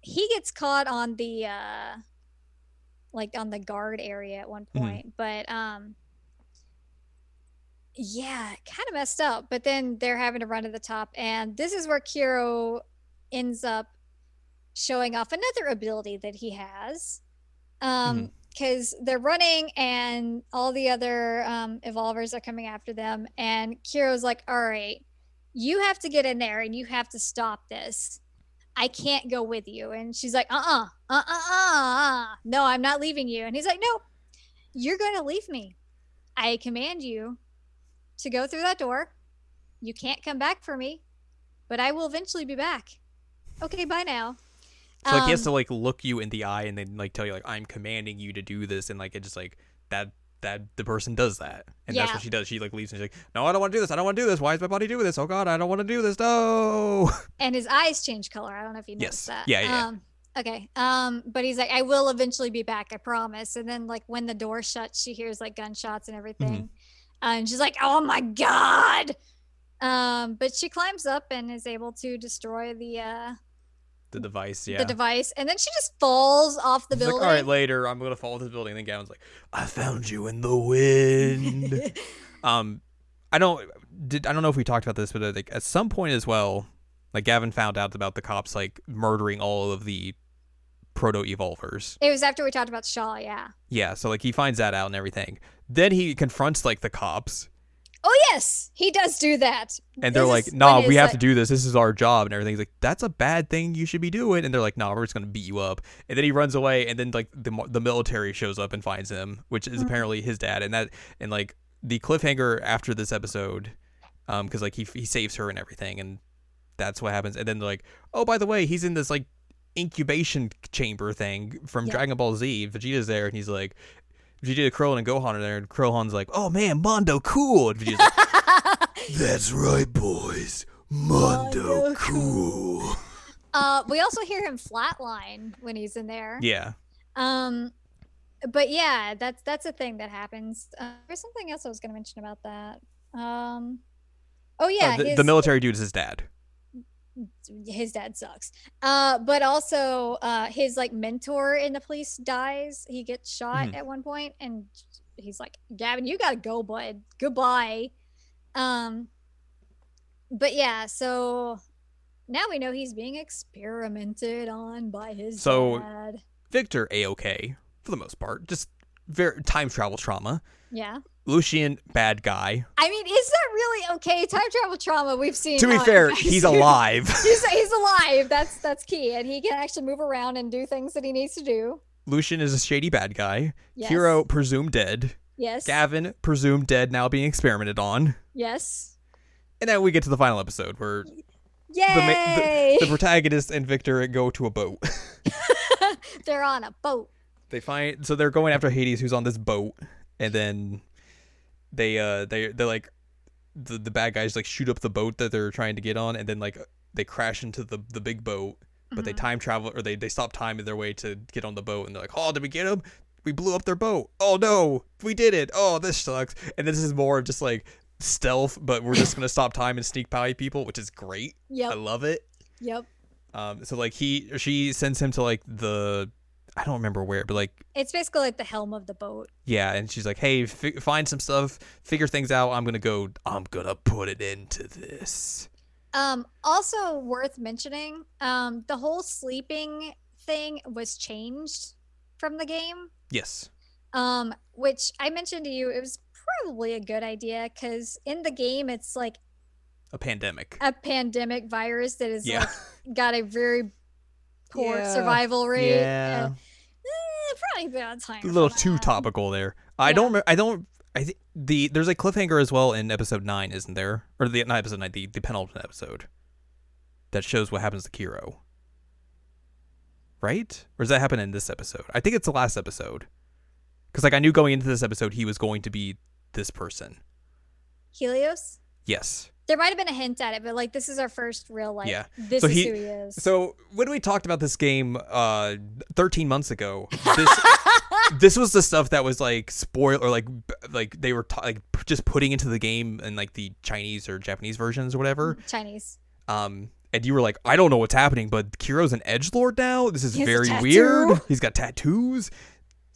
B: he gets caught on the uh like on the guard area at one
A: Mhm.
B: point. But um yeah, kind of messed up. But then they're having to run to the top, and this is where Kiro ends up showing off another ability that he has. Um, because they're running and all the other um evolvers are coming after them, and Kiro's like, All right, you have to get in there and you have to stop this. I can't go with you. And she's like, uh-uh, uh-uh, uh, no, I'm not leaving you. And he's like, nope, you're going to leave me. I command you to go through that door. You can't come back for me, but I will eventually be back. Okay, bye now.
A: So like he has
B: Um,
A: to like look you in the eye and then like tell you like I'm commanding you to do this, and like it just like that that the person does that, and that's what she does. She like leaves and she's like, No, I don't want to do this. I don't want to do this. Why is my body doing this? Oh God, I don't want to do this. No.
B: and his eyes change color. I don't know if you
A: Yes.
B: noticed that.
A: Yeah, yeah.
B: Um, okay. Um, but he's like, I will eventually be back. I promise. And then like when the door shuts, she hears like gunshots and everything,
A: Mm-hmm.
B: uh, and she's like, Oh my god. Um, but she climbs up and is able to destroy the uh
A: the device, yeah.
B: the device, and then she just falls off the
A: He's like,
B: building.
A: All right, later I'm gonna fall off this building. And then Gavin's like, I found you in the wind. um, I don't did I don't know if we talked about this, but uh, like at some point as well, like Gavin found out about the cops like murdering all of the proto evolvers.
B: it was after we talked about Shaw. Yeah.
A: Yeah, so like he finds that out and everything. Then he confronts like the cops,
B: Oh yes, he does do that.
A: and they're
B: This
A: like, "Nah, we have to do this. This is our job." And everything's like, "That's a bad thing. You should be doing." And they're like, "Nah, we're just gonna beat you up." And then he runs away, and then like the the military shows up and finds him, which is
B: Mhm.
A: apparently his dad. And that and like the cliffhanger after this episode, um, because like he he saves her and everything, and that's what happens. And then they're like, "Oh, by the way, he's in this like." incubation chamber thing from
B: Yep.
A: Dragon Ball Z. Vegeta's there and he's like Vegeta, Krillin, and Gohan are there, and Krillhan's like, "Oh man, Mondo, cool." And Vegeta's like, "That's right, boys, Mondo,
B: Mondo
A: cool."
B: uh, we also hear him flatline when he's in there.
A: Yeah,
B: Um, but yeah, that's that's a thing that happens. Uh, there's something else I was going to mention about that. Um, oh yeah,
A: Uh, the,
B: his,
A: the military dude is his dad.
B: His dad sucks. Uh, but also uh, his like mentor in the police dies. He gets shot
A: Mhm.
B: at one point, and he's like, "Gavin, you gotta go, bud. Goodbye." Um, but yeah, so now we know he's being experimented on by his
A: So-
B: dad.
A: Victor, a okay for the most part, just very time travel trauma.
B: Yeah.
A: Lucien, bad guy.
B: I mean, is that really okay? Time travel trauma we've seen.
A: To be fair, he's alive.
B: he's, he's alive. That's that's key, and he can actually move around and do things that he needs to do.
A: Lucien is a shady bad guy.
B: Yes.
A: Kiro presumed dead.
B: Yes.
A: Gavin presumed dead, now being experimented on.
B: yes.
A: And then we get to the final episode where
B: Yay!
A: the protagonist and Victor go to a boat.
B: They're on a boat.
A: they find so they're going after Hades who's on this boat and then they uh they they're like the the bad guys like shoot up the boat that they're trying to get on and then like they crash into the the big boat but they
B: Mhm.
A: time travel or they they stop time in their way to get on the boat and they're like oh did we get them we blew up their boat. Oh no we did it. Oh this sucks. And this is more of just like stealth but we're just gonna stop time and sneak by people which is great. Yeah
B: i
A: love it.
B: Yep.
A: um so like he or she sends him to like the i don't remember where but like
B: It's basically like the helm of the boat.
A: yeah, and she's like, "Hey, fi- find some stuff, figure things out. I'm gonna go. I'm gonna put it into this."
B: Um, also worth mentioning, um, the whole sleeping thing was changed from the game.
A: Yes.
B: Um, which I mentioned to you, it was probably a good idea because in the game it's like
A: A pandemic.
B: a pandemic virus that is
A: Yeah.
B: like got a very poor
A: Yeah.
B: survival rate.
A: Yeah.
B: and, eh, probably bad time.
A: a little too
B: that.
A: topical there. I
B: Yeah.
A: don't. remem- I don't. I think the there's a cliffhanger as well in episode nine, isn't there? Or the not episode nine, the, the penultimate episode that shows what happens to Kiro. Right? Or does that happen in this episode? I think it's the last episode. Because like I knew going into this episode he was going to be this person.
B: Helios.
A: Yes.
B: There might have been a hint at it, but like this is our first real like
A: Yeah.
B: this
A: So
B: is
A: he-
B: who he is.
A: So when we talked about this game uh 13 months ago, this this was the stuff that was like spoil or like like they were t- like just putting into the game in like the Chinese or Japanese versions or whatever.
B: Chinese.
A: Um and you were like, I don't know what's happening, but Kiro's an edge lord now. This is
B: He has a
A: very weird. He's got tattoos.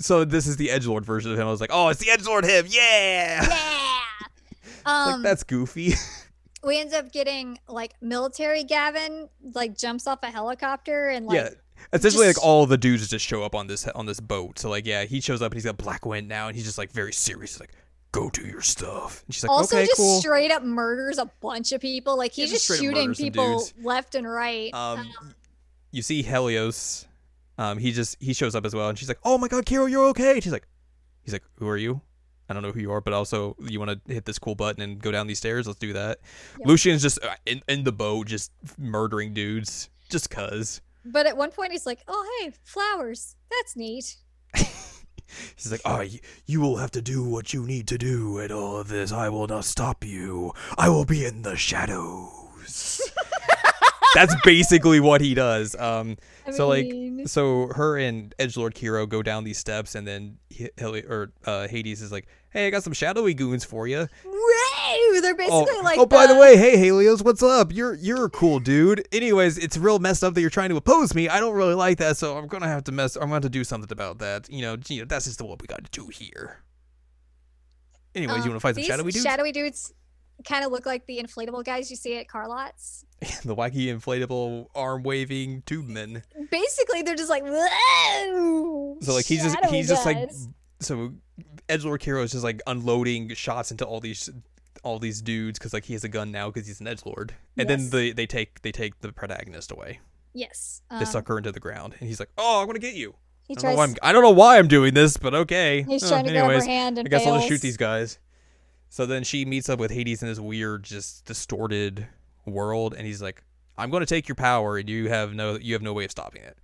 A: So this is the edge lord version of him. I was like, oh, it's the edge lord him. Yeah.
B: Yeah.
A: like
B: Um,
A: that's goofy.
B: we end up getting like military Gavin like jumps off a helicopter and like
A: yeah. Essentially,
B: just-
A: like all the dudes just show up on this on this boat. So like, yeah, he shows up and he's got black wind now, and he's just like very serious. He's like, "Go do your stuff." And she's like,
B: also
A: "Okay,
B: just
A: cool."
B: straight up murders a bunch of people. Like he's
A: Yeah, just
B: just, shooting people left and right.
A: um, you see Helios. Um, he just he shows up as well, and she's like, "Oh my God, Kiro, you're okay." And she's like, "He's like, who are you?" I don't know who you are, but also you want to hit this cool button and go down these stairs. Let's do that.
B: Yep.
A: Lucien's just uh, in, in the boat, just murdering dudes, just cause.
B: but at one point he's like, "Oh hey, flowers. That's neat."
A: He's like, "Oh, you, you will have to do what you need to do at all of this. I will not stop you. I will be in the shadows." That's basically what he does. Um,
B: I
A: So, like, so her and Edge Lord Kiro go down these steps, and then H- Heli- or uh, Hades is like, "Hey, I got some shadowy goons for you."
B: They're basically
A: oh,
B: like,
A: oh, by the way, hey Helios, what's up? You're you're a cool dude. Anyways, it's real messed up that you're trying to oppose me. I don't really like that, so I'm gonna have to mess. I'm gonna have to do something about that. You know, you know, that's just what we got to do here. Anyways,
B: um,
A: you want to fight some shadowy dudes?
B: Shadowy dudes kind of look like the inflatable guys you see at car lots.
A: the wacky inflatable arm waving tube men.
B: Basically, they're just like, Whoa!
A: So like he's just
B: shadowy
A: he's just like
B: guys."
A: so Edgelord Kiro is just like unloading shots into all these all these dudes because like he has a gun now because he's an edge lord, and then they they take they take the protagonist away.
B: yes.
A: They
B: um,
A: suck her into the ground, and he's like, "Oh, I'm gonna get you."
B: He
A: I don't, know
B: tries.
A: why I'm, I don't know why I'm doing this, but okay.
B: He's
A: Uh,
B: trying to grab her hand and
A: I guess I'll just shoot these guys. So then she meets up with Hades in this weird, just distorted world, and he's like, "I'm going to take your power, and you have no, you have no way of stopping it.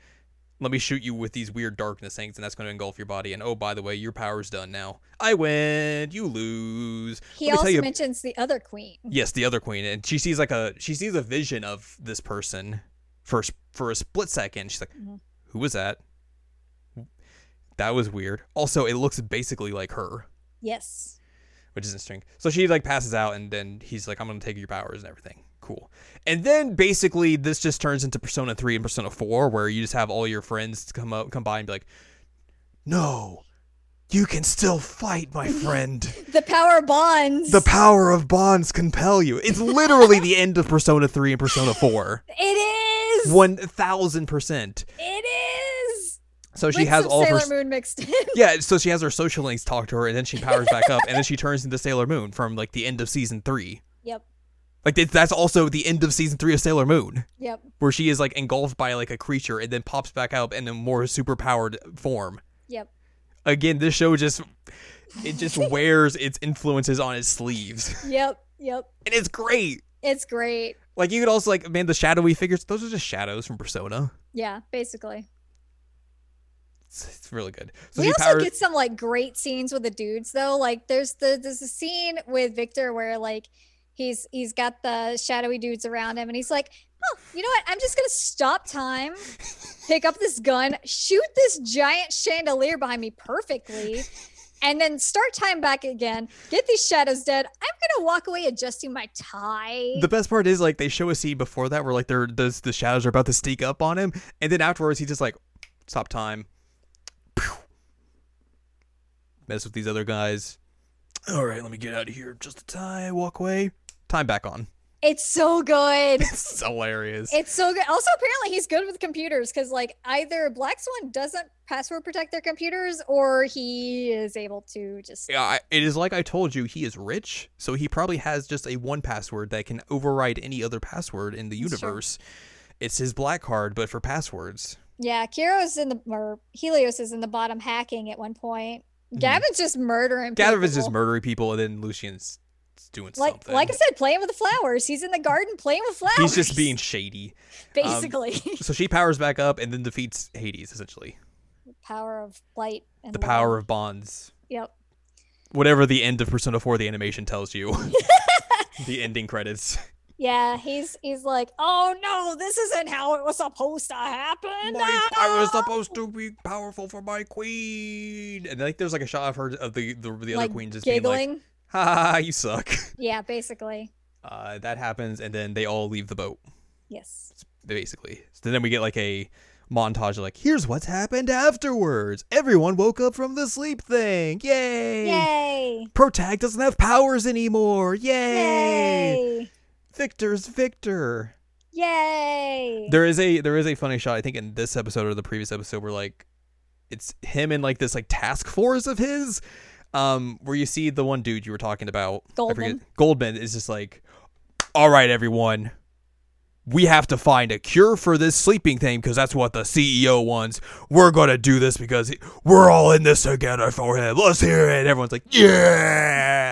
A: Let me shoot you with these weird darkness things, and that's going to engulf your body. And oh, by the way, your power's done now. I win, you lose.
B: He
A: Let me tell
B: also
A: you-
B: mentions the other queen.
A: Yes, the other queen, and she sees like a she sees a vision of this person for for a split second. She's like,
B: Mhm.
A: "Who was that?" That was weird. Also, it looks basically like her,
B: Yes.
A: Which is interesting. So she like passes out, and then he's like, "I'm gonna take your powers and everything." Cool. And then basically this just turns into Persona Three and Persona Four, where you just have all your friends come up, come by, and be like, "No, you can still fight, my friend."
B: The power bonds.
A: The power of bonds compel you. It's literally the end of Persona 3 and Persona 4.
B: it is.
A: 1000%.
B: It is.
A: So she
B: With
A: has all
B: Sailor
A: her
B: Moon mixed in.
A: Yeah, so she has her social links talk to her and then she powers back up and then she turns into Sailor Moon from like the end of season 3.
B: yep.
A: Like that's also the end of season 3 of Sailor Moon
B: Yep.
A: where she is like engulfed by like a creature and then pops back up in a more super powered form.
B: Yep.
A: Again, this show just it just wears its influences on its sleeves.
B: Yep. Yep.
A: And it's great.
B: It's great.
A: Like you could also like man the shadowy figures. Those are just shadows from Persona.
B: Yeah. Basically.
A: It's, it's really good. So
B: we also
A: powers.
B: get some like great scenes with the dudes though. Like there's the there's a scene with Victor where like he's he's got the shadowy dudes around him and he's like, Oh, you know what? I'm just gonna stop time, pick up this gun, shoot this giant chandelier behind me perfectly, and then start time back again, get these shadows dead. I'm gonna walk away adjusting my tie.
A: the best part is like they show a scene before that where like they're the the shadows are about to sneak up on him, and then afterwards he's just like, stop time. Pew. Mess with these other guys. All right, let me get out of here. Just a tie. Walk away. Time back on.
B: It's so good.
A: It's hilarious.
B: It's so good. Also, apparently, he's good with computers because, like, either Black Swan doesn't password protect their computers, or he is able to just.
A: Yeah, I- it is like I told you, he is rich, so he probably has just a one password that can override any other password in the
B: That's true.
A: universe. It's his black card, but for passwords.
B: Yeah, Kiro's in the or Helios is in the bottom hacking at one point. Gavin's mm-hmm. just murdering.
A: Gavin is just murdering people, and then Lucien's doing
B: like
A: something.
B: like I said, playing with the flowers. He's in the garden playing with flowers.
A: He's just being shady.
B: Um, basically
A: So she powers back up and then defeats Hades, essentially.
B: The power of light and
A: The
B: love.
A: power of bonds.
B: Yep.
A: Whatever the end of Persona 4 the animation tells you. the ending credits.
B: Yeah, he's he's like, oh no, this isn't how it was supposed to happen.
A: My, I was supposed to be powerful for my queen. And like there's like a shot of her of the the, the other
B: like
A: queen just being
B: giggling.
A: like, ha you suck.
B: yeah, basically.
A: Uh, that happens and then they all leave the boat.
B: Yes.
A: basically. So then we get like a montage of like, here's what's happened afterwards. Everyone woke up from the sleep thing. Yay!
B: Yay!
A: Protag doesn't have powers anymore. Yay!
B: Yay!
A: Victor's Victor.
B: Yay!
A: There is a there is a funny shot I think in this episode or the previous episode where like it's him and like this like task force of his um where you see the one dude you were talking about I forget-
B: Goldman.
A: Goldman is just like all right everyone we have to find a cure for this sleeping thing because that's what the CEO wants. We're gonna do this because we're all in this together for him. Let's hear it. Everyone's like, yeah.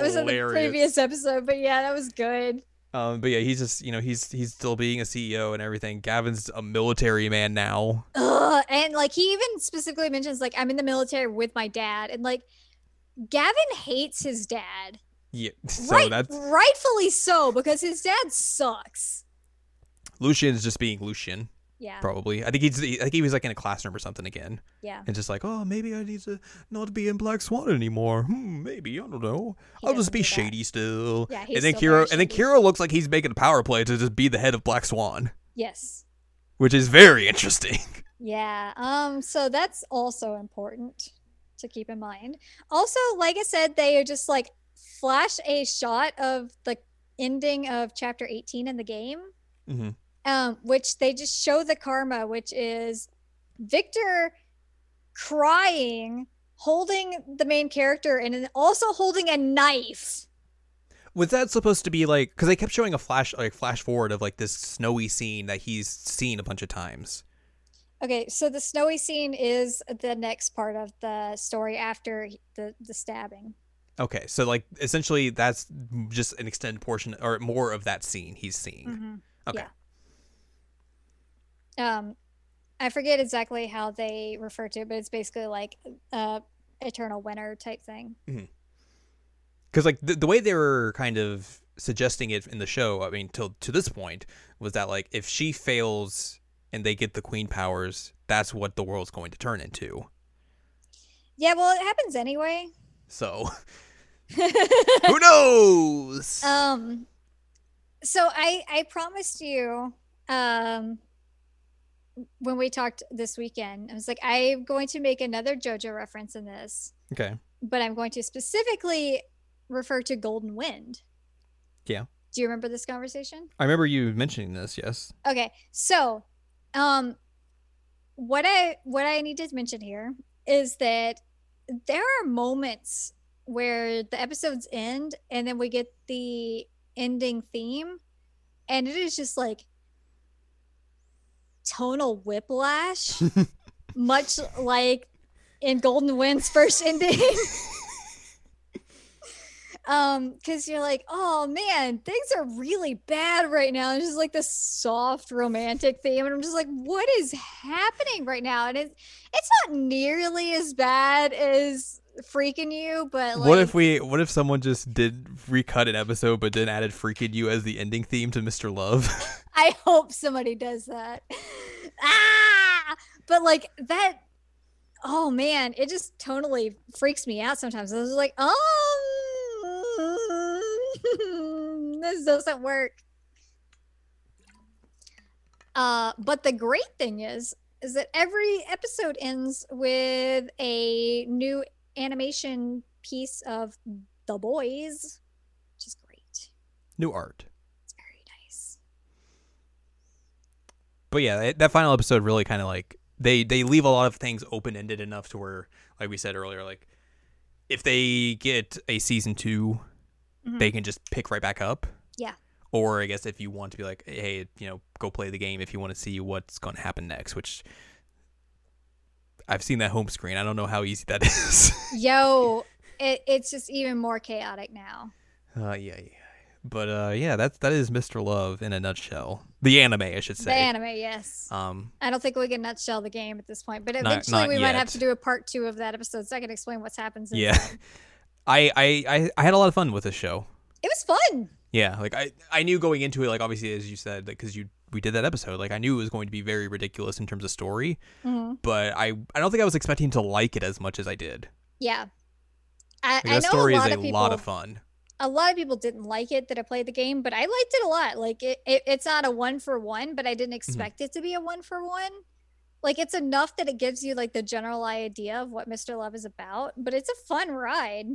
B: That was in the previous episode, but yeah, that was good.
A: Um, but yeah, he's just you know he's he's still being a CEO and everything. Gavin's a military man now.
B: Ugh. And like he even specifically mentions like I'm in the military with my dad, and like Gavin hates his dad.
A: Yeah, so
B: right,
A: that's
B: rightfully so because his dad sucks.
A: Lucien's just being Lucian,
B: Yeah,
A: probably. I think he's I think he was like in a classroom or something again,
B: yeah.
A: and just like, oh, maybe I need to not be in Black Swan anymore. Hmm, maybe I don't know.
B: He
A: I'll just be shady still.
B: Yeah, he's
A: and then Kiro and then. Kiro looks like he's making a power play to just be the head of Black Swan,
B: Yes.
A: which is very interesting.
B: Yeah. Um. So that's also important to keep in mind. Also, like I said, they are just like flash a shot of the ending of chapter 18 in the game.
A: hmm
B: um, which they just show the karma, which is Victor crying, holding the main character, and then also holding a knife.
A: Was that supposed to be like? Because they kept showing a flash, like flash forward of like this snowy scene that he's seen a bunch of times.
B: Okay, so the snowy scene is the next part of the story after the the stabbing.
A: Okay, so like essentially that's just an extended portion or more of that scene he's seeing.
B: Mhm.
A: Okay.
B: Um, I forget exactly how they refer to it, but it's basically like uh eternal winter type thing.
A: Because like the, the way they were kind of suggesting it in the show, I mean, till to this point, was that like if she fails and they get the queen powers, that's what the world's going to turn into.
B: Yeah, well, it happens anyway.
A: So who knows?
B: Um so I I promised you um when we talked this weekend, I was like, I'm going to make another JoJo reference in this,
A: okay.
B: but I'm going to specifically refer to Golden Wind.
A: Yeah.
B: Do you remember this conversation?
A: I remember you mentioning this. Yes.
B: Okay. So, um what I what I need to mention here is that there are moments where the episodes end and then we get the ending theme and it is just like tonal whiplash much like in Golden Wind's first ending. um because you're like oh man things are really bad right now it's just like this soft romantic theme and i'm just like what is happening right now and it's it's not nearly as bad as freaking you but like
A: what if we? What if someone just did recut an episode, but then added "freaking you" as the ending theme to Mr. Love?
B: i hope somebody does that ah but like that oh man it just totally freaks me out sometimes i was like oh this doesn't work uh but the great thing is is that every episode ends with a new animation piece of the boys which is great
A: new art.
B: It's very nice.
A: But yeah, that- final episode really kind of like they they leave a lot of things open ended enough to where, like we said earlier, like if they get a season 2
B: Mhm.
A: they can just pick right back up.
B: Yeah.
A: Or I guess if you want to be like, hey, you know, go play the game if you want to see what's going to happen next, which I've seen that home screen. I don't know how easy that is.
B: Yo, it, it's just even more chaotic now.
A: uh, yeah, yeah. But uh, yeah, that's that is Mr. Love in a nutshell. The anime, I should say.
B: The anime, yes.
A: um,
B: I don't think we can nutshell the game at this point, but eventually
A: not
B: we might have to do a part two of that episode so I can explain what's happens.
A: Yeah. I, I I I had a lot of fun with this show.
B: It was fun.
A: Yeah, like I I knew going into it, like obviously as you said, like because you we did that episode, like I knew it was going to be very ridiculous in terms of story,
B: hmm
A: but I I don't think I was expecting to like it as much as I did.
B: Yeah. I,
A: Like,
B: I
A: that
B: know
A: story
B: a lot
A: is a
B: of people,
A: lot of fun.
B: a lot of people didn't like it that I played the game, but I liked it a lot. Like it, it it's not a one for one, but I didn't
A: Mm-hmm.
B: expect it to be a one for one. Like it's enough that it gives you like the general idea of what Mr. Love is about, but it's a fun ride.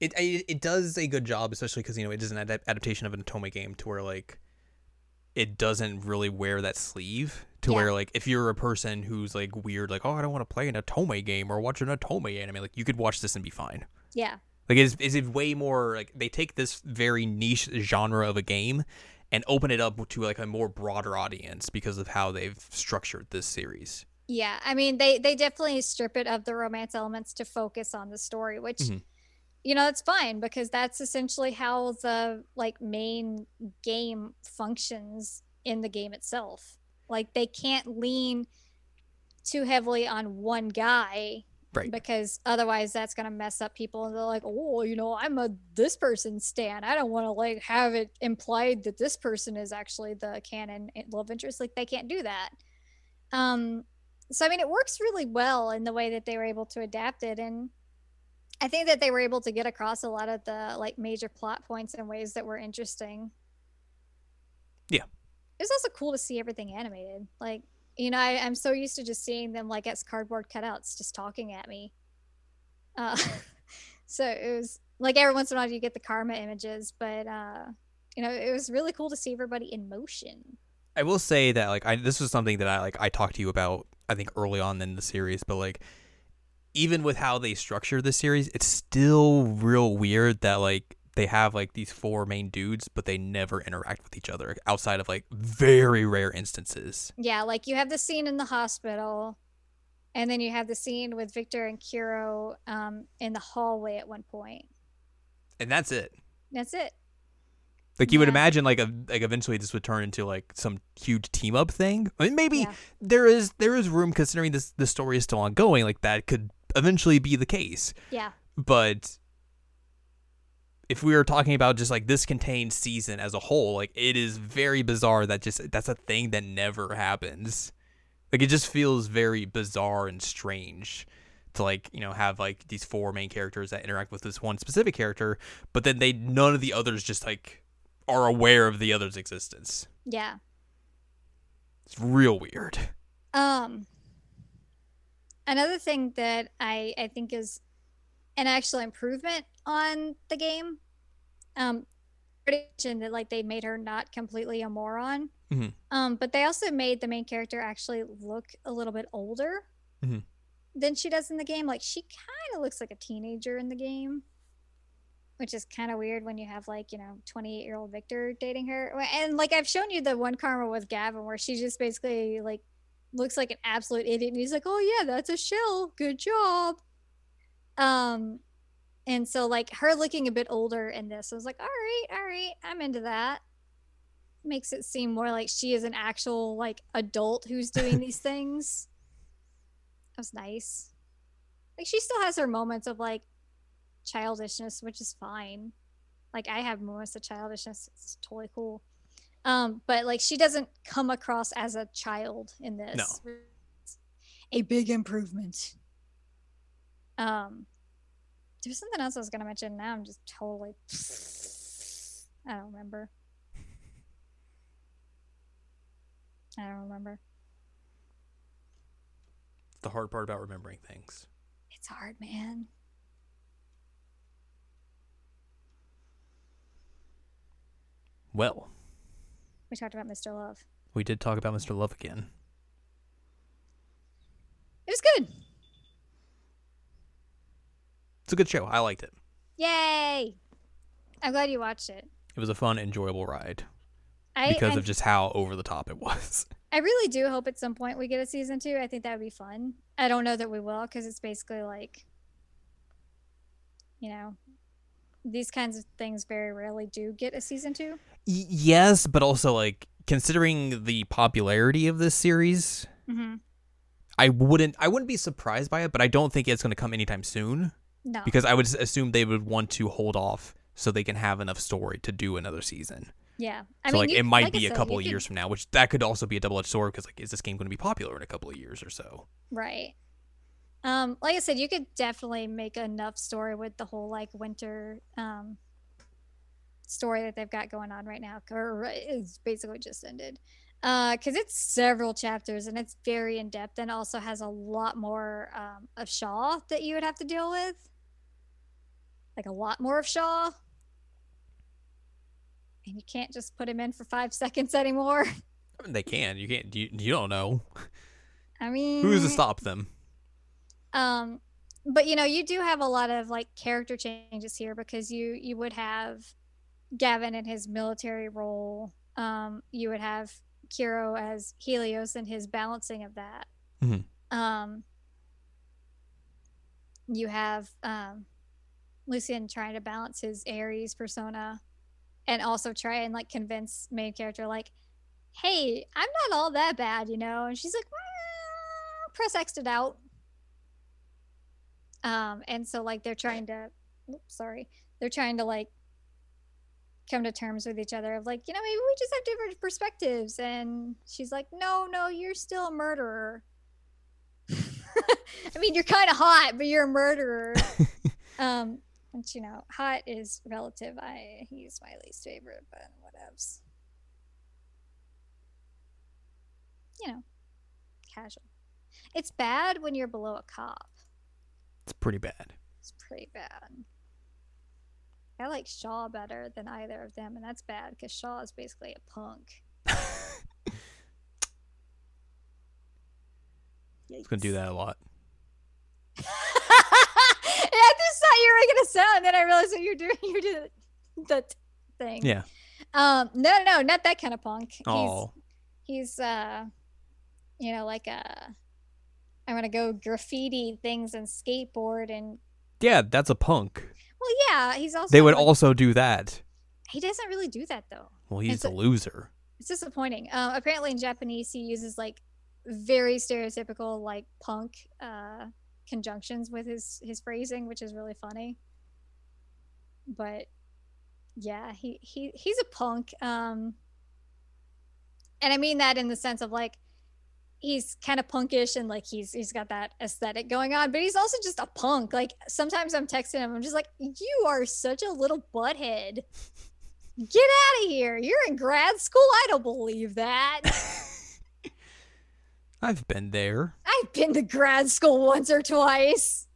A: It it, it does a good job, especially because you know it is an adap- adaptation of an otome game, to where like it doesn't really wear that sleeve. To
B: Yeah.
A: where like if you're a person who's like weird, like oh I don't want to play an otome game or watch an otome anime, like you could watch this and be fine.
B: Yeah.
A: Like is is it way more like they take this very niche genre of a game and open it up to like a more broader audience because of how they've structured this series.
B: Yeah, I mean they they definitely strip it of the romance elements to focus on the story, which
A: Mhm.
B: You know that's fine because that's essentially how the like main game functions in the game itself. Like they can't lean too heavily on one guy
A: Right.
B: because otherwise that's going to mess up people and they're like oh you know i'm a this person stan i don't want to like have it implied that this person is actually the canon love interest like they can't do that um so i mean it works really well in the way that they were able to adapt it and i think that they were able to get across a lot of the like major plot points in ways that were interesting.
A: Yeah.
B: it was also cool to see everything animated. Like you know I, i'm so used to just seeing them like as cardboard cutouts just talking at me. Uh so it was like every once in a while you get the karma images but uh you know it was really cool to see everybody in motion.
A: I will say that like I this was something that I like I talked to you about I think early on in the series, but like even with how they structure the series, it's still real weird that like they have like these four main dudes, but they never interact with each other outside of like very rare instances.
B: Yeah, like you have the scene in the hospital, and then you have the scene with Victor and Kiro um, in the hallway at one point.
A: And that's it.
B: That's it.
A: Like you would imagine, like a, like eventually this would turn into like some huge team up thing. I mean, maybe
B: Yeah.
A: there is there is room considering this the story is still ongoing. Like that could eventually be the case.
B: Yeah.
A: But if we were talking about just like this contained season as a whole, like it is very bizarre that just that's a thing that never happens. Like it just feels very bizarre and strange to like you know have like these four main characters that interact with this one specific character, but then they none of the others just like are aware of the other's existence.
B: Yeah.
A: It's real weird.
B: Um. Another thing that I I think is an actual improvement on the game. Um, mentioned that like they made her not completely a moron.
A: Mhm.
B: Um, but they also made the main character actually look a little bit older
A: Mhm.
B: than she does in the game. Like she kind of looks like a teenager in the game, which is kind of weird when you have like you know 28 year old Victor dating her. And like I've shown you the one karma with Gavin where she just basically like looks like an absolute idiot, and he's like, "Oh yeah, that's a shell. Good job." Um, and so like her looking a bit older in this, I was like, "All right, all right, I'm into that." Makes it seem more like she is an actual like adult who's doing these things. That was nice. Like she still has her moments of like childishness, which is fine. Like I have moments of childishness. It's totally cool. Um, but like she doesn't come across as a child in this.
A: No.
B: A big improvement. Um there's something else I was gonna mention. Now I'm just totally I don't remember. I don't remember.
A: It's the hard part about remembering things.
B: It's hard, man.
A: Well,
B: We talked about Mr. Love.
A: we did talk about Mr. Love again.
B: It was good.
A: It's a good show. I liked it.
B: Yay! I'm glad you watched it.
A: It was a fun, enjoyable ride
B: I
A: because
B: I'm-
A: of just how over the top it was.
B: I really do hope at some point we get a season two. I think that would be fun. I don't know that we will because it's basically like, you know, these kinds of things very rarely do get a season two.
A: Y- yes, but also like considering the popularity of this series,
B: Mm-hmm.
A: I wouldn't I wouldn't be surprised by it, but I don't think it's going to come anytime soon
B: No.
A: because I would assume they would want to hold off so they can have enough story to do another season.
B: yeah. I
A: so
B: mean,
A: like
B: you-
A: it might
B: like
A: be a
B: said,
A: couple of
B: could-
A: years from now, which that could also be a double-edged sword because like is this game going to be popular in a couple of years or so?
B: Right. Um, like I said, you could definitely make enough story with the whole like winter um story that they've got going on right now, or it's basically just ended. Uh, because it's several chapters and it's very in depth and also has a lot more um of Shaw that you would have to deal with. Like a lot more of Shaw. And you can't just put him in for five seconds anymore.
A: I mean, they can. You can't. You, you don't know
B: I mean,
A: who's to stop them.
B: Um but you know you do have a lot of like character changes here because you you would have gavin in his military role. Um you would have kiro as helios and his balancing of that.
A: Mhm.
B: um you have um Lucien trying to balance his aries persona and also try and like convince main character like hey i'm not all that bad you know? And she's like well, press x it out um and so like they're trying to oops, sorry they're trying to like come to terms with each other of like you know maybe we just have different perspectives. And she's like no no you're still a murderer. I mean you're kind of hot but you're a murderer. Um which you know hot is relative. I he's my least favorite but whatevs. You know casual. It's bad when you're below a cop
A: It's pretty bad.
B: it's pretty bad. I like Shaw better than either of them, and that's bad because Shaw is basically a punk.
A: He's gonna do that a lot.
B: yeah, I just thought you were gonna sound, then I realized what you're doing. You're doing the t- thing.
A: Yeah.
B: Um. No, no, no, not that kind of punk. He's
A: Oh,
B: he's uh, you know, like a. I want to go graffiti things and skateboard and
A: yeah. That's a punk.
B: well, yeah, he's also.
A: They would
B: like-
A: also do that.
B: He doesn't really do that though.
A: Well, he's
B: It's
A: a loser.
B: It's disappointing. Um, apparently in Japanese, he uses like very stereotypical like punk uh, conjunctions with his his phrasing, which is really funny. But yeah, he he he's a punk. Um, and I mean that in the sense of like he's kind of punkish and like he's he's got that aesthetic going on, but he's also just a punk. Like sometimes I'm texting him, I'm just like, you are such a little butthead. Get out of here. You're in grad school. I don't believe that.
A: I've been there.
B: I've been to grad school once or twice.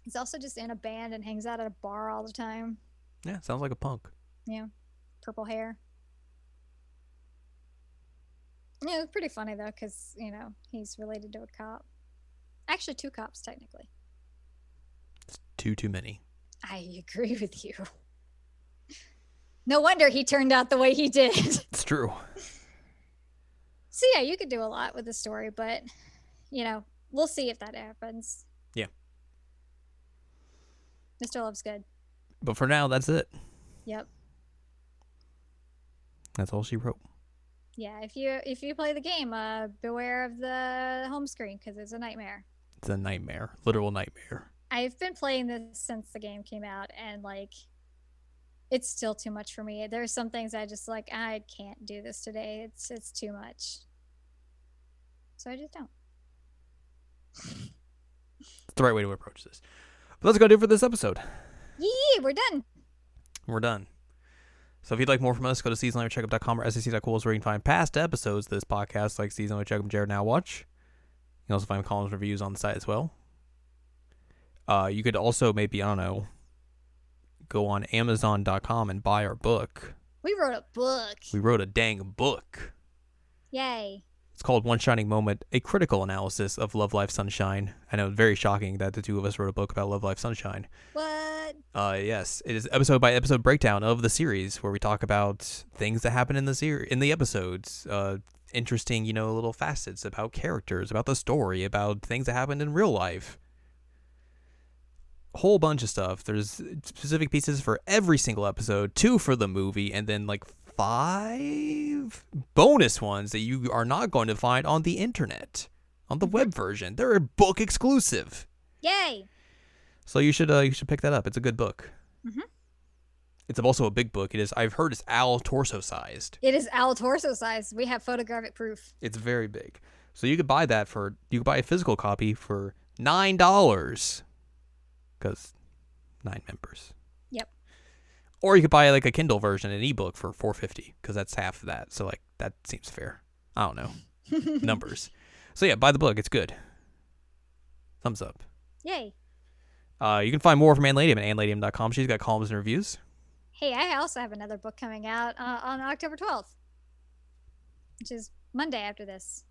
B: He's also just in a band and hangs out at a bar all the time.
A: Yeah, sounds like a punk. Yeah.
B: Purple hair. Yeah, it's pretty funny though, because, you know, he's related to a cop. Actually, two cops, technically.
A: It's too too many.
B: I agree with you. No wonder he turned out the way he did.
A: It's true.
B: So yeah, you could do a lot with the story, but you know, we'll see if that happens.
A: Yeah.
B: Mr. Love's good.
A: But for now, that's it.
B: Yep.
A: That's all she wrote.
B: Yeah, if you if you play the game, uh beware of the home screen because it's a nightmare.
A: It's a nightmare, literal nightmare.
B: I've been playing this since the game came out and like it's still too much for me. There's some things I just like I can't do this today. It's it's too much. So I just don't.
A: It's the right way to approach this. But that's gonna do it for this episode.
B: Yee, we're done.
A: We're done. So if you'd like more from us, go to seasonlanguagecheckup.com or sec.cool is where you can find past episodes of this podcast, like Season Language Checkup Jared Now Watch. You can also find columns and reviews on the site as well. Uh, you could also maybe, I don't know, go on Amazon.com and buy our book.
B: We wrote a book.
A: We wrote a dang book.
B: Yay.
A: It's called One Shining Moment, a critical analysis of Love Live Sunshine. I know it's very shocking that the two of us wrote a book about Love Live Sunshine.
B: What?
A: Uh, yes, it is episode by episode breakdown of the series where we talk about things that happen in the series in the episodes. Uh, interesting, you know, little facets about characters, about the story, about things that happened in real life. Whole bunch of stuff. There's specific pieces for every single episode, two for the movie, and then like five bonus ones that you are not going to find on the internet, on the web version. They're a book exclusive.
B: Yay.
A: So you should uh, you should pick that up. It's a good book.
B: Mhm.
A: It's also a big book. It is. I've heard it's Al torso sized.
B: It is Al torso size. We have photographic proof.
A: It's very big. So you could buy that for you could buy a physical copy for nine dollars, because nine members. Or you could buy like a Kindle version, an ebook for four fifty, because that's half of that. So like that seems fair. I don't know numbers. So yeah, buy the book. It's good. Thumbs up.
B: Yay.
A: Uh, you can find more from Ann Ladium at annladium.com. She's got columns and reviews.
B: Hey, I also have another book coming out uh, on October 12th, which is Monday after this.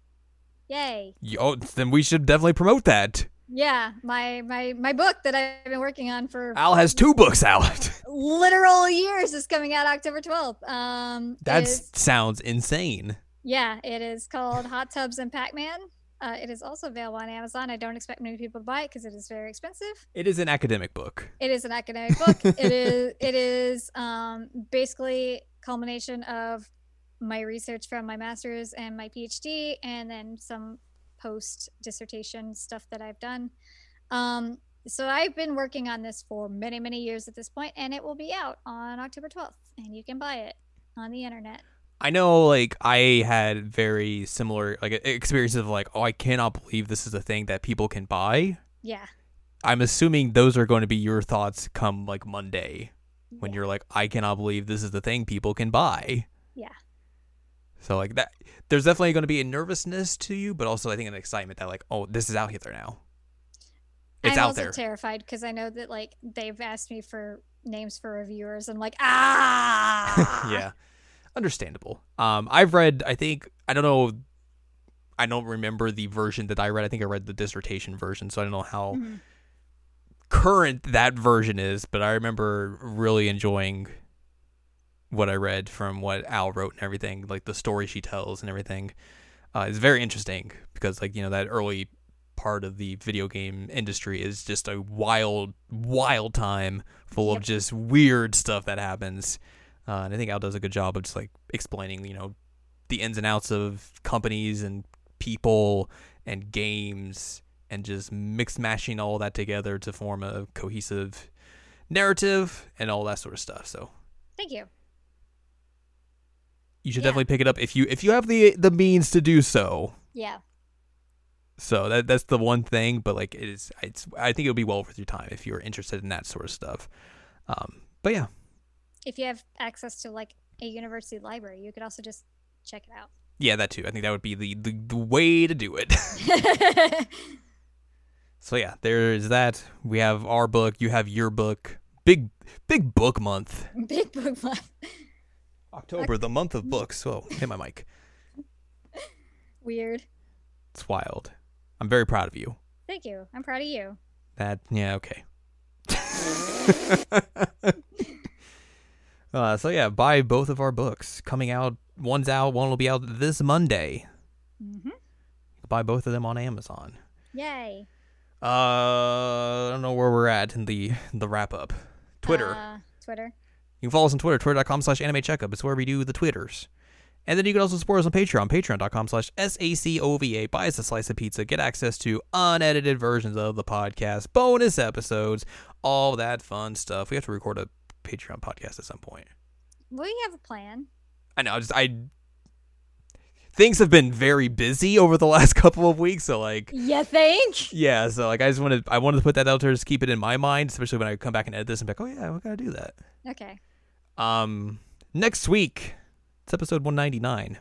B: Yay.
A: Yo, then we should definitely promote that.
B: Yeah, my my my book that I've been working on for
A: Al has two books out.
B: literal years is coming out October 12th. Um
A: That
B: is-
A: sounds insane.
B: yeah, it is called Hot Tubs and Pac-Man. Uh, it is also available on Amazon. I don't expect many people to buy it because it is very expensive.
A: It is an academic book.
B: It is an academic book. it is it is um, basically culmination of my research from my master's and my PhD, and then some post dissertation stuff that I've done. Um, so I've been working on this for many many years at this point, and it will be out on October twelfth, and you can buy it on the internet.
A: I know, like, I had very similar, like, experiences of, like, oh, I cannot believe this is a thing that people can buy.
B: Yeah,
A: I'm assuming those are going to be your thoughts come, like, Monday when
B: Yeah.
A: you're like, I cannot believe this is the thing people can buy.
B: Yeah.
A: So, like, that, there's definitely going to be a nervousness to you, but also, I think, an excitement that, like, oh, this is out here now. It's
B: I'm
A: out
B: also
A: there.
B: terrified because I know that like they've asked me for names for reviewers. I'm like, ah,
A: yeah understandable um i've read i think i don't know i don't remember the version that i read i think i read the dissertation version so i don't know how
B: Mhm.
A: current that version is but i remember really enjoying what i read from what al wrote and everything like the story she tells and everything uh, is very interesting because like you know that early part of the video game industry is just a wild wild time full of just weird stuff that happens uh, and I think Al does a good job of just like explaining, you know, the ins and outs of companies and people and games and just mix mashing all that together to form a cohesive narrative and all that sort of stuff. So
B: Thank you.
A: You should
B: Yeah.
A: definitely pick it up if you if you have the the means to do so.
B: Yeah.
A: So that that's the one thing, but like it is, it's I think it'll be well worth your time if you're interested in that sort of stuff. Um, but yeah,
B: If you have access to like a university library, you could also just check it out.
A: yeah, that too. I think that would be the the, the way to do it. So yeah, there's that. We have our book. You have your book. Big big book month.
B: Big book month.
A: October, the month of books. Whoa, hit my mic.
B: Weird.
A: It's wild. I'm very proud of you.
B: Thank you. I'm proud of you.
A: That yeah okay. uh, so yeah, buy both of our books. Coming out. One's out. One will be out this Monday.
B: Mm-hmm.
A: Buy both of them on Amazon.
B: Yay.
A: Uh, I don't know where we're at in the the wrap up. Twitter.
B: Uh, Twitter.
A: You can follow us on Twitter, twitter.com slash anime checkup. It's where we do the Twitters. And then you can also support us on Patreon, patreon.com slash S-A-C-O-V-A. Buy us a slice of pizza. Get access to unedited versions of the podcast, bonus episodes, all that fun stuff. We have to record a Patreon podcast at some point.
B: We have a plan.
A: I know, I just I things have been very busy over the last couple of weeks, so like
B: yeah, think?
A: yeah, so like I just wanted I wanted to put that out there just keep it in my mind, especially when I come back and edit this and be like, oh yeah, we gotta do that.
B: Okay.
A: Um, next week, it's episode 199,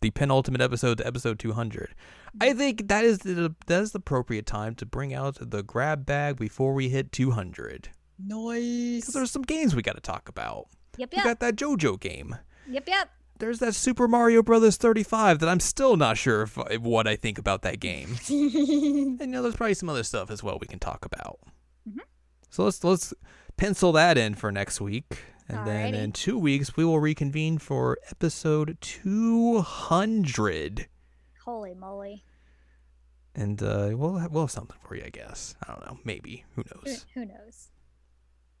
A: the penultimate episode to episode 200. I think that is the that is the appropriate time to bring out the grab bag before we hit 200. Nice. Because there's some games we got to talk about.
B: Yep,
A: We got that JoJo game.
B: Yep, yep.
A: There's that Super Mario Brothers 35 that I'm still not sure if, if what I think about that game. and you know, there's probably some other stuff as well we can talk about.
B: Mhm.
A: So let's let's pencil that in for next week, and then in two weeks we will reconvene for episode 200,
B: Holy moly.
A: and uh, we'll have, we'll have something for you, I guess. I don't know, maybe. Who
B: Who,
A: knows?
B: who knows?